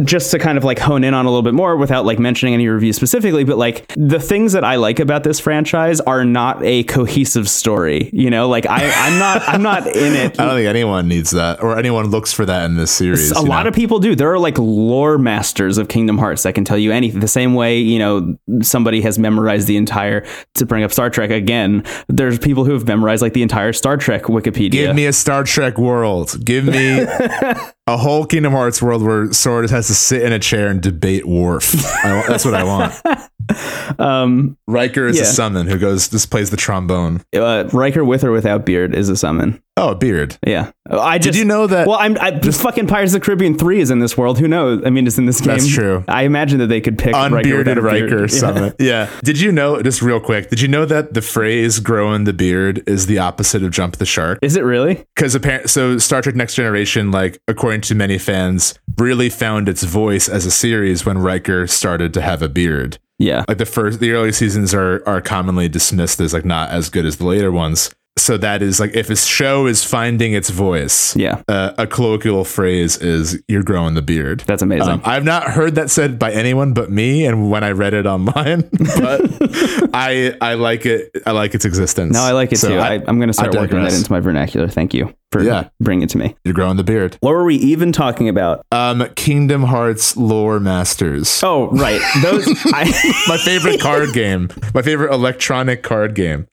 S1: just to kind of like hone in on a little bit more without like mentioning any reviews specifically, but like the things that I like about this franchise are not a cohesive story. You know, like I, I'm not, I'm not in it.
S2: I don't think anyone needs that or anyone looks for that in this series.
S1: A lot of people do. There are like lore masters of Kingdom Hearts that can tell you anything. The same way, you know, somebody somebody has memorized the entire to bring up Star Trek again. There's people who have memorized like the entire Star Trek Wikipedia.
S2: Give me a Star Trek world. Give me a whole Kingdom Hearts world where Sora has to sit in a chair and debate Worf. I, that's what I want.
S1: um,
S2: Riker is
S1: Yeah.
S2: a summon who goes. This plays the trombone.
S1: uh, Riker with or without beard is a summon.
S2: Oh, a beard.
S1: Yeah, I just
S2: Did you know that?
S1: Well, I'm I, just fucking Pirates of the Caribbean three is in this world. Who knows? I mean, it's in this game.
S2: That's true.
S1: I imagine that they could pick Riker
S2: unbearded
S1: without a beard.
S2: Riker
S1: Yeah.
S2: summon. Yeah. Did you know? Just real quick. Did you know that the phrase "growing the beard" is the opposite of "jump the shark"?
S1: Is it really?
S2: because apparently so star trek next generation like according to many fans really found its voice as a series when riker started to have a beard
S1: Yeah.
S2: like the first the early seasons are are commonly dismissed as like not as good as the later ones so that is like if a show is finding its voice
S1: Yeah.
S2: uh, a colloquial phrase is you're growing the beard
S1: That's amazing.
S2: um, I've not heard that said by anyone but me, and when I read it online, but I I like it. I like its existence.
S1: no, I like it
S2: So
S1: too. I, I'm going to start working that into my vernacular. Thank you for
S2: Yeah.
S1: bringing it to me.
S2: You're growing the beard.
S1: What were we even talking about?
S2: Um, Kingdom Hearts lore masters.
S1: Oh, right. Those. I,
S2: My favorite card game. My favorite electronic card game.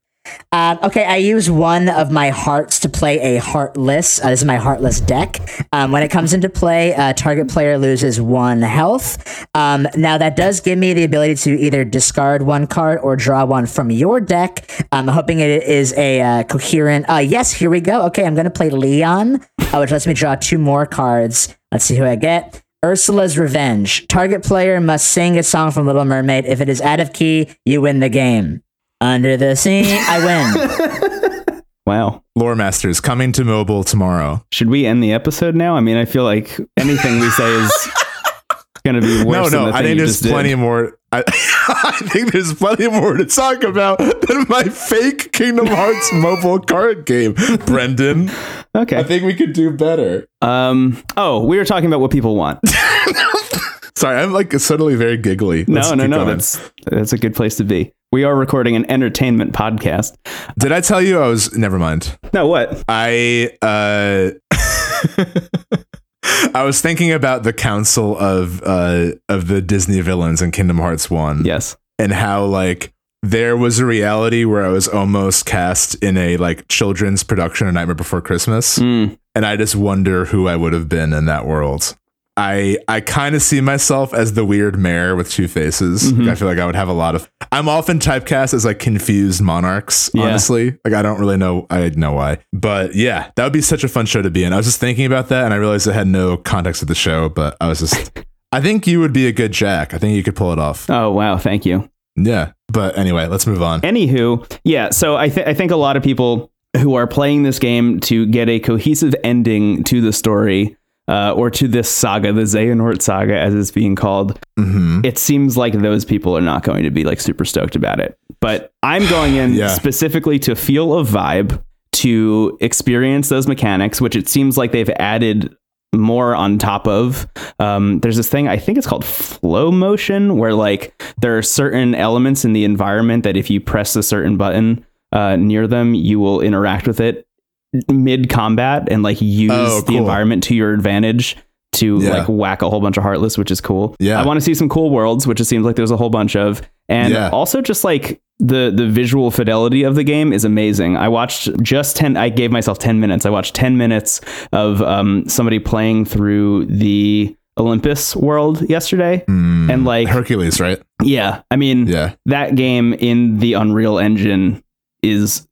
S3: Um, okay, I use one of my hearts to play a heartless. Uh, this is my heartless deck. Um, when it comes into play, uh, target player loses one health. Um, now that does give me the ability to either discard one card or draw one from your deck. I'm hoping it is a uh, coherent. Uh, yes, here we go. Okay, I'm going to play Leon, uh, which lets me draw two more cards. Let's see who I get. Ursula's Revenge. Target player must sing a song from Little Mermaid. If it is out of key, you win the game. Under the sea, I win.
S1: wow.
S2: Lore masters coming to mobile tomorrow.
S1: Should we end the episode now? I mean, I feel like anything we say is going to be
S2: No,
S1: worse than
S2: no.
S1: the
S2: I think there's
S1: just did.
S2: plenty more. I, I think there's plenty more to talk about than my fake Kingdom Hearts mobile card game, Brendan.
S1: Okay.
S2: I think we could do better.
S1: Um. Oh, we were talking about what people want.
S2: Sorry, I'm like suddenly very giggly. Let's
S1: no, no, no.
S2: going.
S1: That's that's a good place to be. We are recording an entertainment podcast.
S2: Did I tell you I was? Never mind.
S1: No, what?
S2: I uh I was thinking about the council of uh of the Disney villains in Kingdom Hearts 1
S1: Yes.
S2: and how like there was a reality where I was almost cast in a like children's production of Nightmare Before Christmas
S1: Mm.
S2: and I just wonder who I would have been in that world. I I kind of see myself as the weird mayor with two faces.
S1: Mhm.
S2: I feel like I would have a lot of. I'm often typecast as like confused monarchs.
S1: Yeah.
S2: Honestly, like I don't really know. I know why, but yeah, that would be such a fun show to be in. I was just thinking about that, and I realized I had no context of the show, but I was just. I think you would be a good Jack. I think you could pull it off.
S1: Oh, wow. Thank you.
S2: Yeah, but anyway, let's move on.
S1: Anywho, yeah. So I th- I think a lot of people who are playing this game to get a cohesive ending to the story. Uh, or to this saga, the Xehanort saga, as it's being called,
S2: hmm
S1: it seems like those people are not going to be like super stoked about it. But I'm going in
S2: Yeah.
S1: specifically to feel a vibe, to experience those mechanics, which it seems like they've added more on top of. Um, there's this thing, I think it's called flow motion, where like there are certain elements in the environment that if you press a certain button uh, near them, you will interact with it mid combat and like use
S2: Oh,
S1: the environment to your advantage to
S2: Yeah.
S1: like whack a whole bunch of heartless, which is cool.
S2: Yeah.
S1: I want to see some cool worlds, which it seems like there's a whole bunch of, and
S2: Yeah.
S1: also just like the the visual fidelity of the game is amazing. I watched just ten. I gave myself ten minutes. I watched ten minutes of um, somebody playing through the Olympus world yesterday,
S2: Mm.
S1: and like
S2: Hercules, right?
S1: yeah, I mean
S2: Yeah.
S1: that game in the Unreal Engine is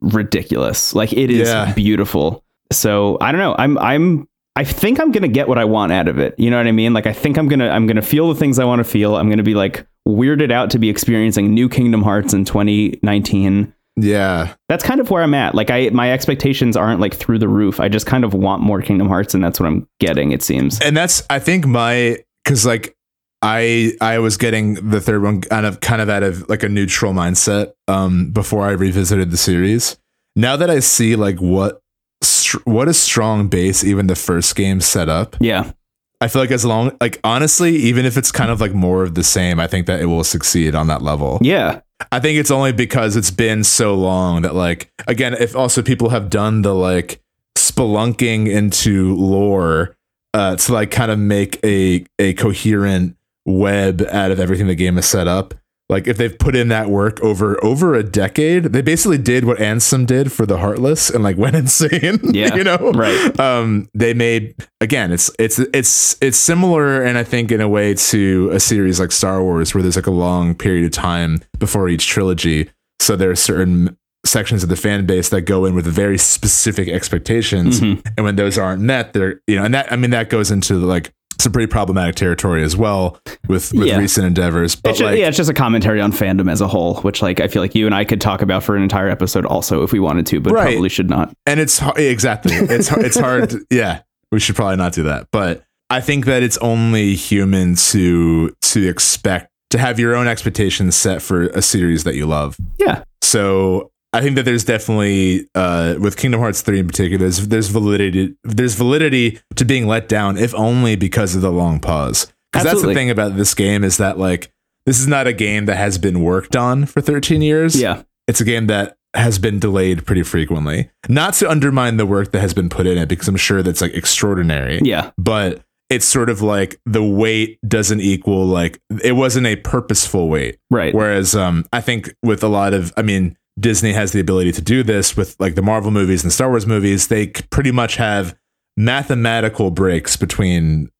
S1: ridiculous. Like it is
S2: Yeah.
S1: beautiful. So I don't know. I'm I'm I think I'm gonna get what I want out of it. You know what I mean? Like I think I'm gonna I'm gonna feel the things I want to feel. I'm gonna be like weirded out to be experiencing new Kingdom Hearts in 2019.
S2: Yeah.
S1: That's kind of where I'm at. Like I my expectations aren't like through the roof. I just kind of want more Kingdom Hearts and that's what I'm getting, it seems.
S2: and that's I think my because like I I was getting the third one kind of kind of out of like a neutral mindset um before I revisited the series. Now that I see like what str- what a strong base even the first game set up,
S1: Yeah.
S2: I feel like as long like honestly, even if it's kind of like more of the same, I think that it will succeed on that level.
S1: Yeah.
S2: I think it's only because it's been so long that like again, if also people have done the like spelunking into lore uh to like kind of make a a coherent web out of everything the game is set up. like if they've put in that work over over a decade, they basically did what Ansem did for the Heartless and like went insane.
S1: Yeah,
S2: you know,
S1: right.
S2: Um, they made again, it's it's it's it's similar, and I think in a way to a series like Star Wars, where there's like a long period of time before each trilogy. So there are certain sections of the fan base that go in with very specific expectations,
S1: Mhm.
S2: and when those aren't met, they're you know, and that I mean that goes into like some pretty problematic territory as well with with
S1: Yeah.
S2: recent endeavors. But
S1: It's just,
S2: like,
S1: yeah, it's just a commentary on fandom as a whole, which like I feel like you and I could talk about for an entire episode also if we wanted to, but
S2: Right.
S1: probably should not.
S2: and it's exactly it's it's hard to- yeah we should probably not do that but i think that it's only human to to expect to have your own expectations set for a series that you love
S1: Yeah.
S2: so i think that there's definitely uh with kingdom hearts 3 in particular there's there's validity there's validity to being let down if only because of the long pause because that's the thing about this game is that like this is not a game that has been worked on for 13 years
S1: Yeah.
S2: it's a game that has been delayed pretty frequently. Not to undermine the work that has been put in it, because I'm sure that's like extraordinary.
S1: Yeah.
S2: But it's sort of like the weight doesn't equal like it wasn't a purposeful weight.
S1: Right.
S2: Whereas um I think with a lot of I mean Disney has the ability to do this with like the Marvel movies and Star Wars movies. They pretty much have mathematical breaks between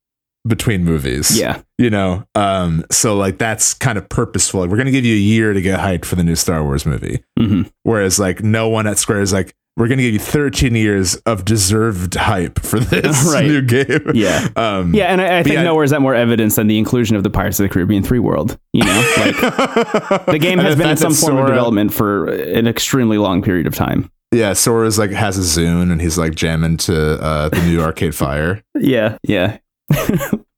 S2: between movies
S1: Yeah.
S2: you know um so like that's kind of purposeful like, we're gonna give you a year to get hyped for the new star wars movie
S1: hmm
S2: whereas like no one at square is like we're gonna give you 13 years of deserved hype for this
S1: Right.
S2: new game
S1: Yeah.
S2: um
S1: Yeah, and I, I think
S2: yeah.
S1: nowhere is that more evidence than the inclusion of the Pirates of the Caribbean 3 world. You know, like the game has
S2: the
S1: been in some
S2: that
S1: form of development for an extremely long period of time.
S2: yeah sora's like has a zune and he's like jamming to uh the new arcade fire
S1: Yeah, yeah.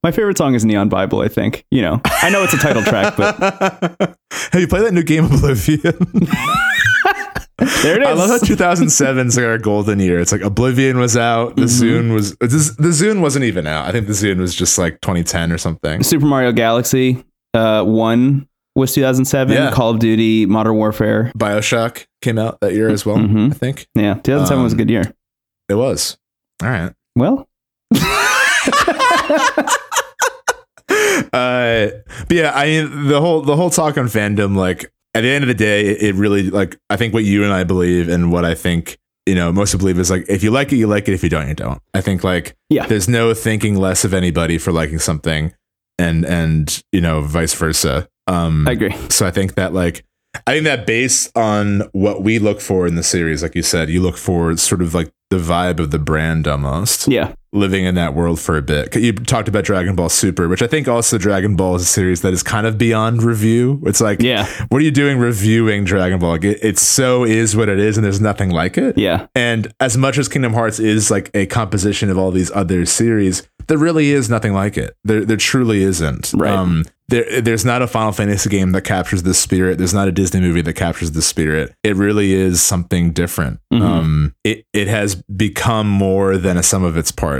S1: My favorite song is Neon Bible, I think. You know, I know it's a title track, but
S2: have you played that new game oblivion
S1: there it is.
S2: I love how 2007 is like our golden year. It's like Oblivion was out. The
S1: Mm-hmm.
S2: Zune was the Zune wasn't even out. I think the Zune was just like 2010 or something.
S1: Super Mario Galaxy uh, 1 was 2007.
S2: Yeah.
S1: Call of Duty, Modern Warfare.
S2: Bioshock came out that year as well.
S1: Mhm.
S2: I think
S1: Yeah, 2007 was a
S2: Um,
S1: good year.
S2: it was. All right.
S1: Well,
S2: Uh, but yeah, I mean the whole the whole talk on fandom, like at the end of the day, it really like I think what you and I believe and what I think you know most believe is like if you like it, you like it. If you don't, you don't. I think like
S1: Yeah.
S2: there's no thinking less of anybody for liking something, and and you know vice versa. Um,
S1: I agree.
S2: So I think that like I think that based on what we look for in the series, like you said, you look for sort of like the vibe of the brand almost
S1: Yeah.
S2: Living in that world for a bit. You talked about Dragon Ball Super, which I think also Dragon Ball is a series that is kind of beyond review. It's like,
S1: Yeah.
S2: what are you doing reviewing Dragon Ball? Like, it, it so is what it is, and there's nothing like it.
S1: Yeah.
S2: And as much as Kingdom Hearts is like a composition of all these other series, there really is nothing like it. There, there truly isn't.
S1: Right.
S2: Um, there, there's not a Final Fantasy game that captures the spirit. There's not a Disney movie that captures the spirit. It really is something different.
S1: Mhm.
S2: Um, it, it has become more than a sum of its parts.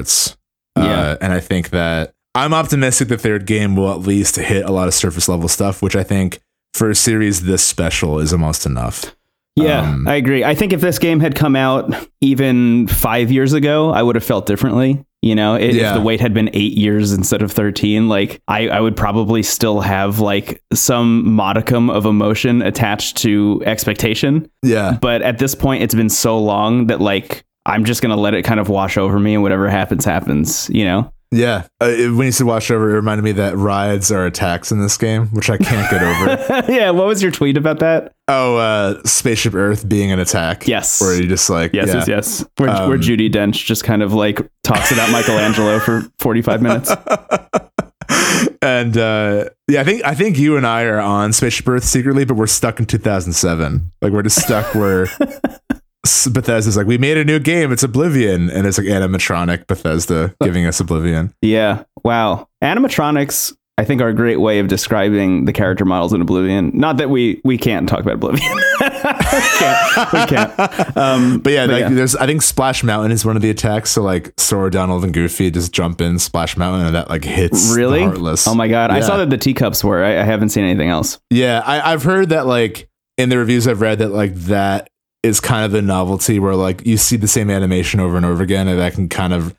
S1: Yeah.
S2: Uh, and I think that I'm optimistic the third game will at least hit a lot of surface level stuff, which I think for a series this special is almost enough.
S1: Yeah,
S2: Um,
S1: I agree. I think if this game had come out even five years ago, I would have felt differently. You know, i-
S2: Yeah.
S1: if the wait had been eight years instead of 13, like I, I would probably still have like some modicum of emotion attached to expectation.
S2: Yeah.
S1: But at this point, it's been so long that like I'm just going to let it kind of wash over me and whatever happens, happens, you know?
S2: Yeah. Uh, when you said watch over, it reminded me that rides are attacks in this game, which I can't get over.
S1: yeah. What was your tweet about that?
S2: oh, uh, Spaceship Earth being an attack.
S1: Yes.
S2: Where you just like,
S1: Yes,
S2: yeah.
S1: yes, yes. Where, where
S2: Um,
S1: Judi Dench just kind of like talks about Michelangelo for 45 minutes.
S2: and uh, yeah, I think I think you and I are on Spaceship Earth secretly, but we're stuck in 2007. Like we're just stuck where Bethesda's like, we made a new game. It's Oblivion, and it's like animatronic Bethesda giving us Oblivion.
S1: Yeah. Wow. Animatronics, I think, are a great way of describing the character models in Oblivion. Not that we we can't talk about Oblivion. we can't. We can't. Um,
S2: But yeah,
S1: But
S2: like
S1: yeah.
S2: there's I think Splash Mountain is one of the attacks. So like Sora, Donald, and Goofy just jump in Splash Mountain, and that like hits
S1: really? Oh my god! I saw that the teacups were. I, I haven't seen anything else.
S2: Yeah, I, I've heard that like in the reviews I've read that like that is kind of the novelty where like you see the same animation over and over again and that can kind of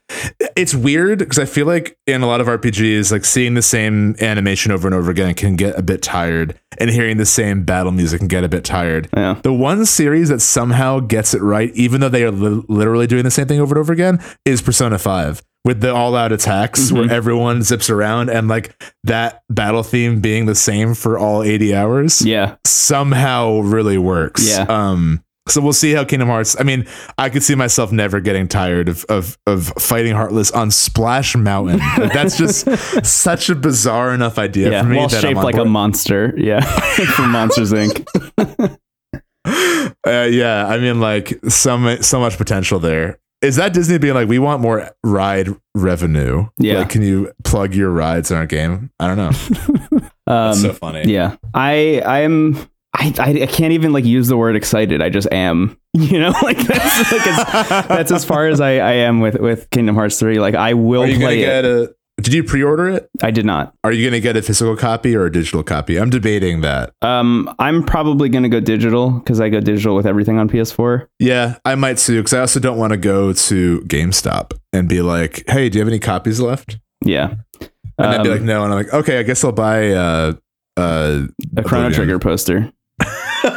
S2: it's weird because I feel like in a lot of RPGs, like seeing the same animation over and over again can get a bit tired, and hearing the same battle music can get a bit tired.
S1: Yeah.
S2: The one series that somehow gets it right, even though they are li- literally doing the same thing over and over again, is Persona 5 with the all out attacks
S1: Mm-hmm.
S2: where everyone zips around and like that battle theme being the same for all 80 hours
S1: Yeah.
S2: somehow really works.
S1: Yeah.
S2: Um so we'll see how Kingdom Hearts. I mean, I could see myself never getting tired of of of fighting Heartless on Splash Mountain. Like, that's just such a bizarre enough idea
S1: Yeah.
S2: for me
S1: While
S2: that I'm
S1: shaped like a monster. Yeah. From Monsters Inc.
S2: Uh, yeah, I mean, like so so much potential there. Is that Disney being like, we want more ride revenue?
S1: Yeah.
S2: Like, can you plug your rides in our game? I don't know.
S1: Um,
S2: so funny.
S1: Yeah, I I am. I, I I can't even like use the word excited. I just am. You know, like that's like as, that's as far as I, I am with with Kingdom Hearts three. Like I will
S2: Are you gonna
S1: play it.
S2: a? Did you pre-order it?
S1: I did not.
S2: Are you gonna get a physical copy or a digital copy? I'm debating that.
S1: Um, I'm probably gonna go digital because I go digital with everything on PS4.
S2: Yeah, I might too, because I also don't want to go to GameStop and be like, "Hey, do you have any copies left?"
S1: Yeah,
S2: And they'd be
S1: Um,
S2: like, "No," and I'm like, "Okay, I guess I'll buy uh, uh,
S1: a Chrono Trigger poster.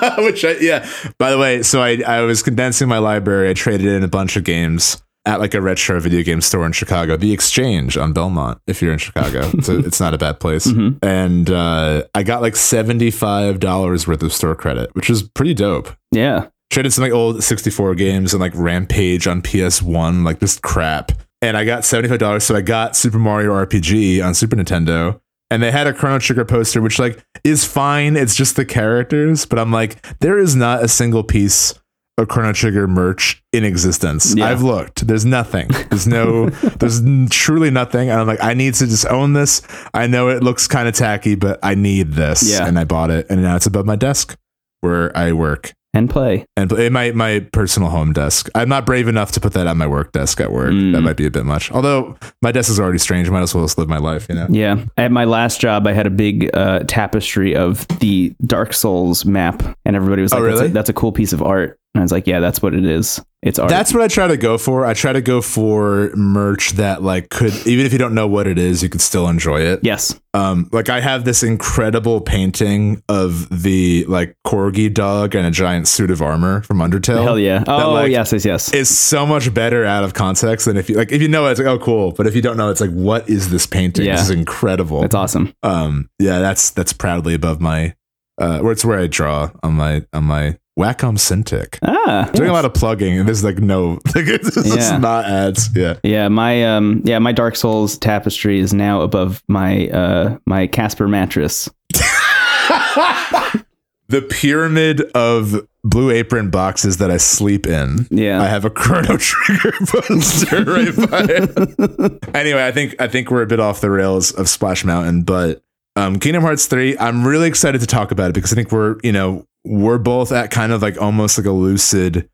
S2: Which I, yeah. By the way, so I I was condensing my library. I traded in a bunch of games at like a retro video game store in Chicago, The Exchange on Belmont. If you're in Chicago, it's, a, it's not a bad place.
S1: Mhm.
S2: And uh, I got like seventy five dollars worth of store credit, which is pretty dope.
S1: Yeah,
S2: Traded some like old sixty four games and like Rampage on PS One, like just crap. And I got seventy five dollars, so I got Super Mario RPG on Super Nintendo. And they had a Chrono Trigger poster, which like is fine. It's just the characters, but I'm like, there is not a single piece of Chrono Trigger merch in existence.
S1: Yeah.
S2: I've looked. There's nothing. There's no. there's truly nothing. And I'm like, I need to just own this. I know it looks kind of tacky, but I need this.
S1: Yeah.
S2: And I bought it, and now it's above my desk where I work
S1: and play.
S2: and in my my personal home desk. I'm not brave enough to put that on my work desk at work.
S1: Mm.
S2: That might be a bit much. Although my desk is already strange, might as well just live my life, you know.
S1: Yeah, at my last job, I had a big uh, tapestry of the Dark Souls map, and everybody was
S2: Oh,
S1: like, that's, a, "That's a cool piece of art." And I was like, "Yeah, that's what it is. It's art."
S2: That's what I try to go for. I try to go for merch that like could even if you don't know what it is, you could still enjoy it.
S1: yes.
S2: Um, like I have this incredible painting of the like corgi dog and a giant suit of armor from Undertale.
S1: Hell yeah. Oh
S2: like,
S1: yes, yes, yes.
S2: It's so much better out of context than if you like if you know it, it's like oh cool, but if you don't know, it's like what is this painting?
S1: Yeah.
S2: This is incredible.
S1: That's awesome.
S2: um yeah that's that's proudly above my uh where it's where i draw on my on my wacom cintiq
S1: Ah,
S2: doing a lot of plugging and there's like no like this is
S1: Yeah.
S2: not ads yeah
S1: Yeah, my um, yeah, my Dark Souls tapestry is now above my uh, my Casper mattress.
S2: the pyramid of blue apron boxes that i sleep in
S1: Yeah.
S2: I have a Chrono Trigger poster right by it. Anyway, I think I think we're a bit off the rails of Splash Mountain, but um, Kingdom Hearts three, I'm really excited to talk about it because I think we're you know we're both at kind of like almost like a lucid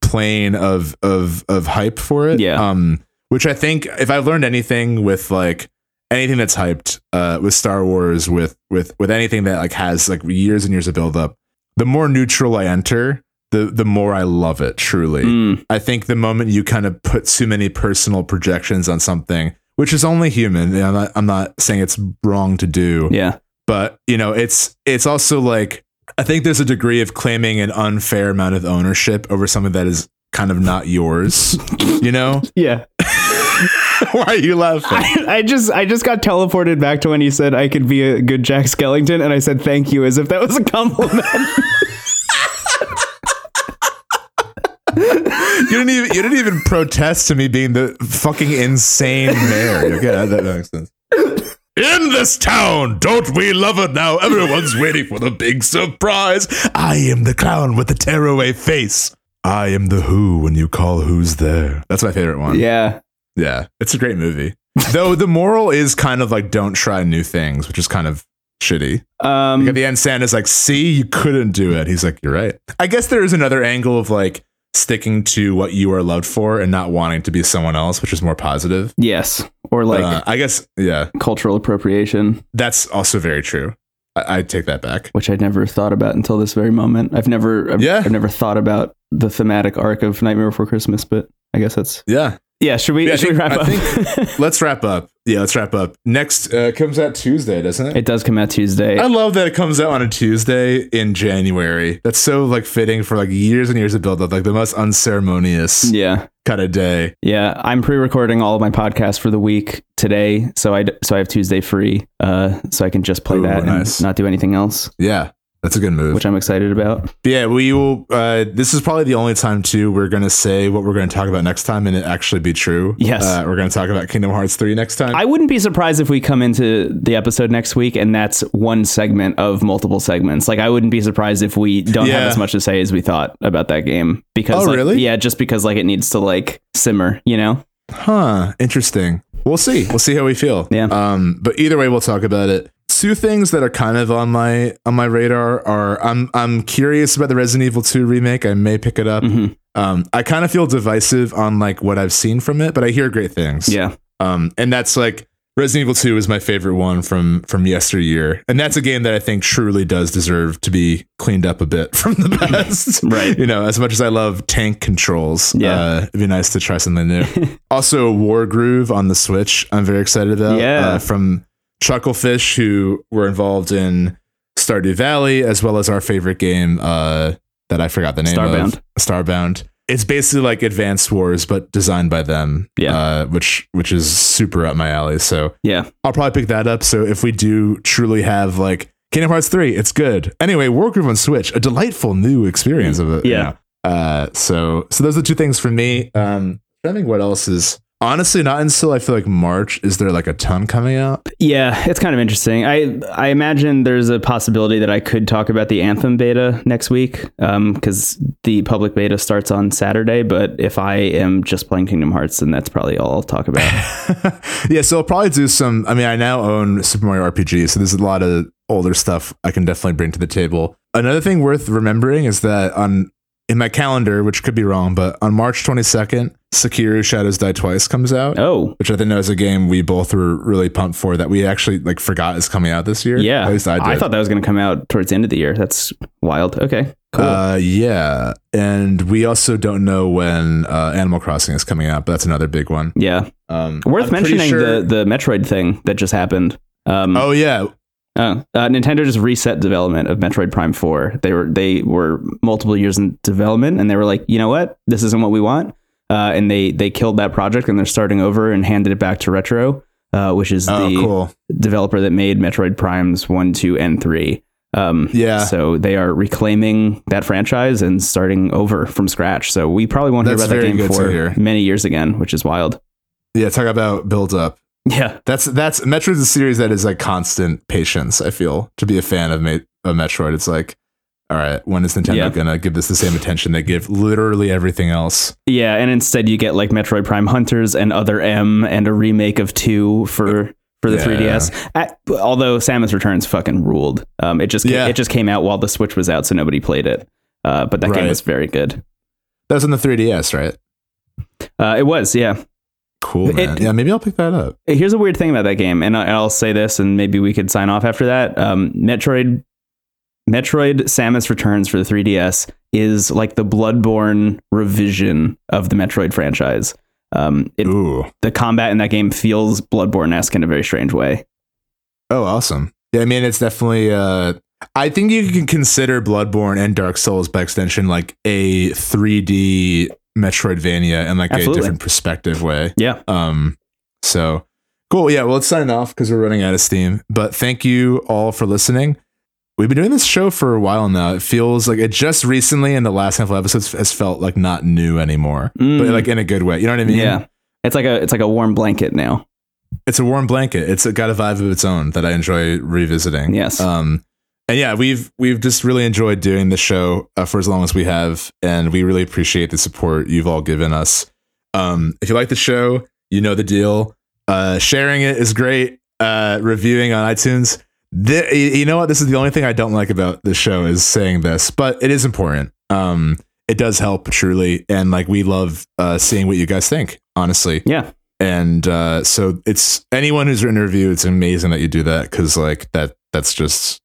S2: plane of of of hype for it.
S1: Yeah.
S2: Um, which I think if I've learned anything with like anything that's hyped uh, with Star Wars, with with with anything that like has like years and years of build up, the more neutral I enter, the the more I love it. Truly,
S1: Mm,
S2: I think the moment you kind of put too many personal projections on something, which is only human, I'm not, I'm not saying it's wrong to do,
S1: yeah.
S2: but you know, it's it's also like I think there's a degree of claiming an unfair amount of ownership over something that is kind of not yours. you know,
S1: Yeah.
S2: why are you laughing?
S1: I, I just I just got teleported back to when you said I could be a good Jack Skellington, and I said thank you as if that was a compliment.
S2: You didn't even you didn't even protest to me being the fucking insane mayor. Okay, that, that makes sense. In this town, don't we love it now? Everyone's waiting for the big surprise. I am the clown with the tearaway face. I am the Who when you call Who's there. That's my favorite one.
S1: yeah.
S2: Yeah, it's a great movie. Though the moral is kind of like don't try new things, which is kind of shitty.
S1: Um.
S2: Like at the end, Santa's like, "See, you couldn't do it." He's like, "You're right." I guess there is another angle of like sticking to what you are loved for and not wanting to be someone else, which is more positive.
S1: yes. Or like
S2: Uh, I guess, yeah,
S1: cultural appropriation,
S2: that's also very true. I, I take that back.
S1: which I'd never thought about until this very moment. I've never. I've,
S2: Yeah.
S1: I've never thought about the thematic arc of Nightmare Before Christmas, but I guess that's
S2: Yeah,
S1: Yeah, should we,
S2: Yeah,
S1: should we
S2: think-
S1: wrap
S2: I
S1: up?
S2: think- let's wrap up. Yeah, let's wrap up. Next uh, comes out Tuesday, doesn't it?
S1: it does come out Tuesday.
S2: I love that it comes out on a Tuesday in January. That's so like fitting for like years and years of build up, like the most unceremonious
S1: yeah.
S2: kind of day.
S1: Yeah, I'm pre-recording all of my podcasts for the week today, so I so I have Tuesday free, uh, so I can just play
S2: Ooh,
S1: that
S2: nice.
S1: and not do anything else,
S2: Yeah, that's a good move.
S1: which I'm excited about.
S2: But yeah, we will. Uh, this is probably the only time too we're going to say what we're going to talk about next time, and it actually be true.
S1: Yes.
S2: uh, we're going to talk about Kingdom Hearts three next time.
S1: I wouldn't be surprised if we come into the episode next week and that's one segment of multiple segments. Like I wouldn't be surprised if we don't
S2: Yeah.
S1: have as much to say as we thought about that game because
S2: Oh,
S1: like,
S2: really?
S1: yeah, just because like it needs to like simmer, you know?
S2: Huh. Interesting. We'll see. We'll see how we feel.
S1: Yeah.
S2: Um. But either way, we'll talk about it. Two things that are kind of on my on my radar are I'm I'm curious about the Resident Evil 2 remake. I may pick it up.
S1: Mhm.
S2: Um. I kind of feel divisive on like what I've seen from it, but I hear great things.
S1: Yeah.
S2: Um. And that's like Resident Evil 2 is my favorite one from from yesteryear, and that's a game that I think truly does deserve to be cleaned up a bit from the past.
S1: Right.
S2: You know, as much as I love tank controls,
S1: Yeah.
S2: uh, it'd be nice to try something new. also, Wargroove on the Switch, I'm very excited about.
S1: Yeah.
S2: Uh, from Chucklefish, who were involved in Stardew Valley, as well as our favorite game uh, that I forgot the name
S1: Starbound.
S2: of, Starbound. Starbound. It's basically like Advanced Wars, but designed by them.
S1: Yeah.
S2: uh, which which is super up my alley. So
S1: Yeah.
S2: I'll probably pick that up. So if we do truly have like Kingdom Hearts 3, it's good. Anyway, Wargroove on Switch, a delightful new experience of it. you
S1: Yeah.
S2: know. Uh so so those are the two things for me. Um I think what else is honestly not until I feel like March is there like a ton coming out.
S1: Yeah, it's kind of interesting. I I imagine there's a possibility that I could talk about the Anthem beta next week um, because the public beta starts on Saturday. But if I am just playing Kingdom Hearts, then that's probably all I'll talk about.
S2: yeah, so I'll probably do some I mean I now own Super Mario RPG, so there's a lot of older stuff I can definitely bring to the table. Another thing worth remembering is that on in my calendar, which could be wrong, but on March 22nd, Sekiro Shadows Die Twice comes out.
S1: oh,
S2: which I think was a game we both were really pumped for that we actually like forgot is coming out this year.
S1: yeah.
S2: At least I did.
S1: I thought that was going to come out towards the end of the year. That's wild. Okay, cool.
S2: Uh, yeah, and we also don't know when uh, Animal Crossing is coming out, but that's another big one.
S1: yeah,
S2: Um,
S1: worth
S2: I'm
S1: mentioning
S2: sure-
S1: the the Metroid thing that just happened. Um,
S2: Oh yeah,
S1: Oh, uh, Nintendo just reset development of Metroid Prime Four. They were they were multiple years in development, and they were like, you know what, this isn't what we want, uh, and they they killed that project, and they're starting over and handed it back to Retro, uh, which is
S2: oh
S1: the
S2: cool.
S1: developer that made Metroid Primes One, Two, and Three. Um,
S2: Yeah.
S1: So they are reclaiming that franchise and starting over from scratch. So we probably won't
S2: That's
S1: hear about that game for many years again, which is wild.
S2: Yeah, talk about build up.
S1: Yeah.
S2: That's that's Metroid's a series that is like constant patience. I feel to be a fan of, Ma- of Metroid. It's like, all right, when is Nintendo
S1: Yeah.
S2: gonna give this the same attention they give literally everything else?
S1: Yeah, and instead you get like Metroid Prime Hunters and Other M and a remake of two for for the
S2: Yeah.
S1: 3DS. At, although Samus Returns fucking ruled. Um, it just
S2: Yeah.
S1: it just came out while the Switch was out, so nobody played it. Uh, but that game was very good.
S2: That was on the 3DS, right?
S1: Uh, it was, yeah.
S2: Cool,
S1: It-
S2: man. yeah, maybe I'll pick that up.
S1: Here's a weird thing about that game, and I'll say this, and maybe we could sign off after that. Um, Metroid, Metroid Samus Returns for the 3DS is like the Bloodborne revision of the Metroid franchise. Um, it,
S2: Ooh.
S1: the combat in that game feels Bloodborne esque in a very strange way.
S2: Oh, awesome. Yeah, I mean, it's definitely. Uh, I think you can consider Bloodborne and Dark Souls by extension like a 3D Metroidvania in like
S1: Absolutely.
S2: a different perspective way.
S1: Yeah.
S2: Um. So cool. Yeah. Well, let's sign off because we're running out of steam. But thank you all for listening. We've been doing this show for a while now. It feels like it just recently in the last handful of episodes has felt like not new anymore,
S1: Mm.
S2: but like in a good way. You know what I mean?
S1: Yeah. It's like a it's like a warm blanket now.
S2: it's a warm blanket. It's got a vibe of its own that I enjoy revisiting.
S1: Yes.
S2: Um, and yeah, we've we've just really enjoyed doing the show uh, for as long as we have, and we really appreciate the support you've all given us. Um, if you like the show, you know the deal. Uh, sharing it is great. Uh, reviewing on iTunes. Th- you know what? This is the only thing I don't like about the show is saying this, but it is important. Um, it does help truly, and like we love uh, seeing what you guys think. Honestly,
S1: Yeah.
S2: and uh, so it's anyone who's written a review. It's amazing that you do that because like that that's just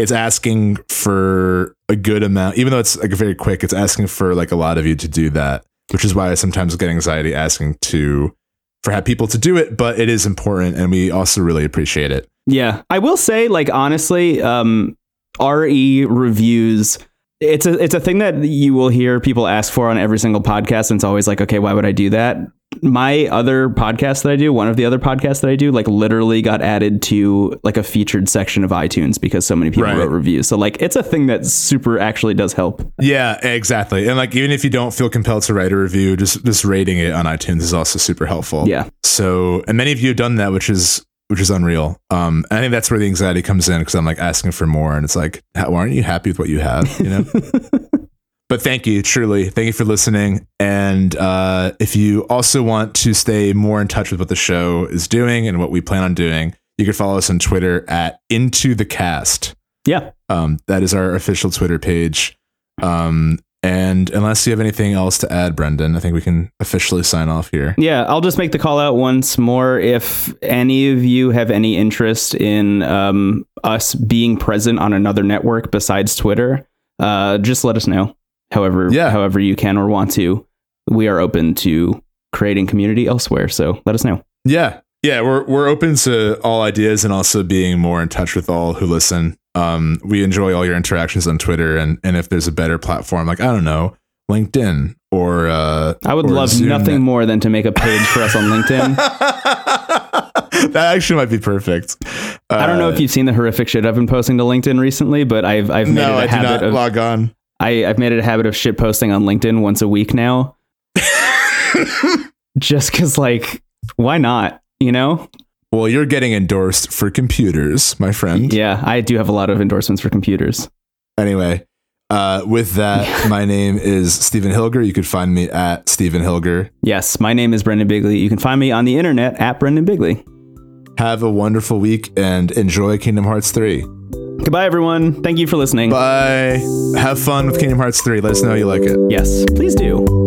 S2: it's asking for a good amount, even though it's like very quick. It's asking for like a lot of you to do that, which is why I sometimes get anxiety asking to for have people to do it, but it is important and we also really appreciate it.
S1: Yeah, I will say, like honestly, um, RE reviews. It's a it's a thing that you will hear people ask for on every single podcast, and it's always like, okay, why would I do that? My other podcast that I do, one of the other podcasts that I do, like literally got added to like a featured section of iTunes because so many people
S2: Right.
S1: wrote reviews. So like, it's a thing that super actually does help.
S2: Yeah, exactly. And like even if you don't feel compelled to write a review, just just rating it on iTunes is also super helpful.
S1: Yeah,
S2: So, and many of you have done that, which is which is unreal. Um, and I think that's where the anxiety comes in because I'm like asking for more, and it's like, how, aren't you happy with what you have? You know. but thank you, truly, thank you for listening. And uh, if you also want to stay more in touch with what the show is doing and what we plan on doing, you can follow us on Twitter at Into the Cast.
S1: yeah.
S2: Um, that is our official Twitter page. Um, and unless you have anything else to add, Brendan, I think we can officially sign off here.
S1: Yeah, I'll just make the call out once more. If any of you have any interest in um, us being present on another network besides Twitter, uh, just let us know. However,
S2: Yeah.
S1: however you can or want to, we are open to creating community elsewhere. So let us know.
S2: Yeah. Yeah, we're we're open to all ideas and also being more in touch with all who listen. Um, we enjoy all your interactions on Twitter and and if there's a better platform, like I don't know, LinkedIn or uh
S1: I would
S2: or
S1: love
S2: Zoom
S1: nothing more than to make a page for us on LinkedIn.
S2: that actually might be perfect.
S1: I don't know if you've seen the horrific shit I've been posting to LinkedIn recently, but I've I've made
S2: no,
S1: it a
S2: I
S1: habit
S2: not
S1: of
S2: log on.
S1: I, I've made it a habit of shit posting on LinkedIn once a week now. Just because, like, why not? You know?
S2: Well, you're getting endorsed for computers, my friend.
S1: Yeah, I do have a lot of endorsements for computers.
S2: Anyway, uh, with that, my name is Stephen Hilger. You could find me at Stephen Hilger.
S1: Yes, my name is Brendan Bigley. You can find me on the internet at Brendan Bigley.
S2: Have a wonderful week and enjoy Kingdom Hearts 3.
S1: Goodbye, everyone. Thank you for listening.
S2: Bye. Have fun with Kingdom Hearts 3. Let us know you like it.
S1: Yes, please do.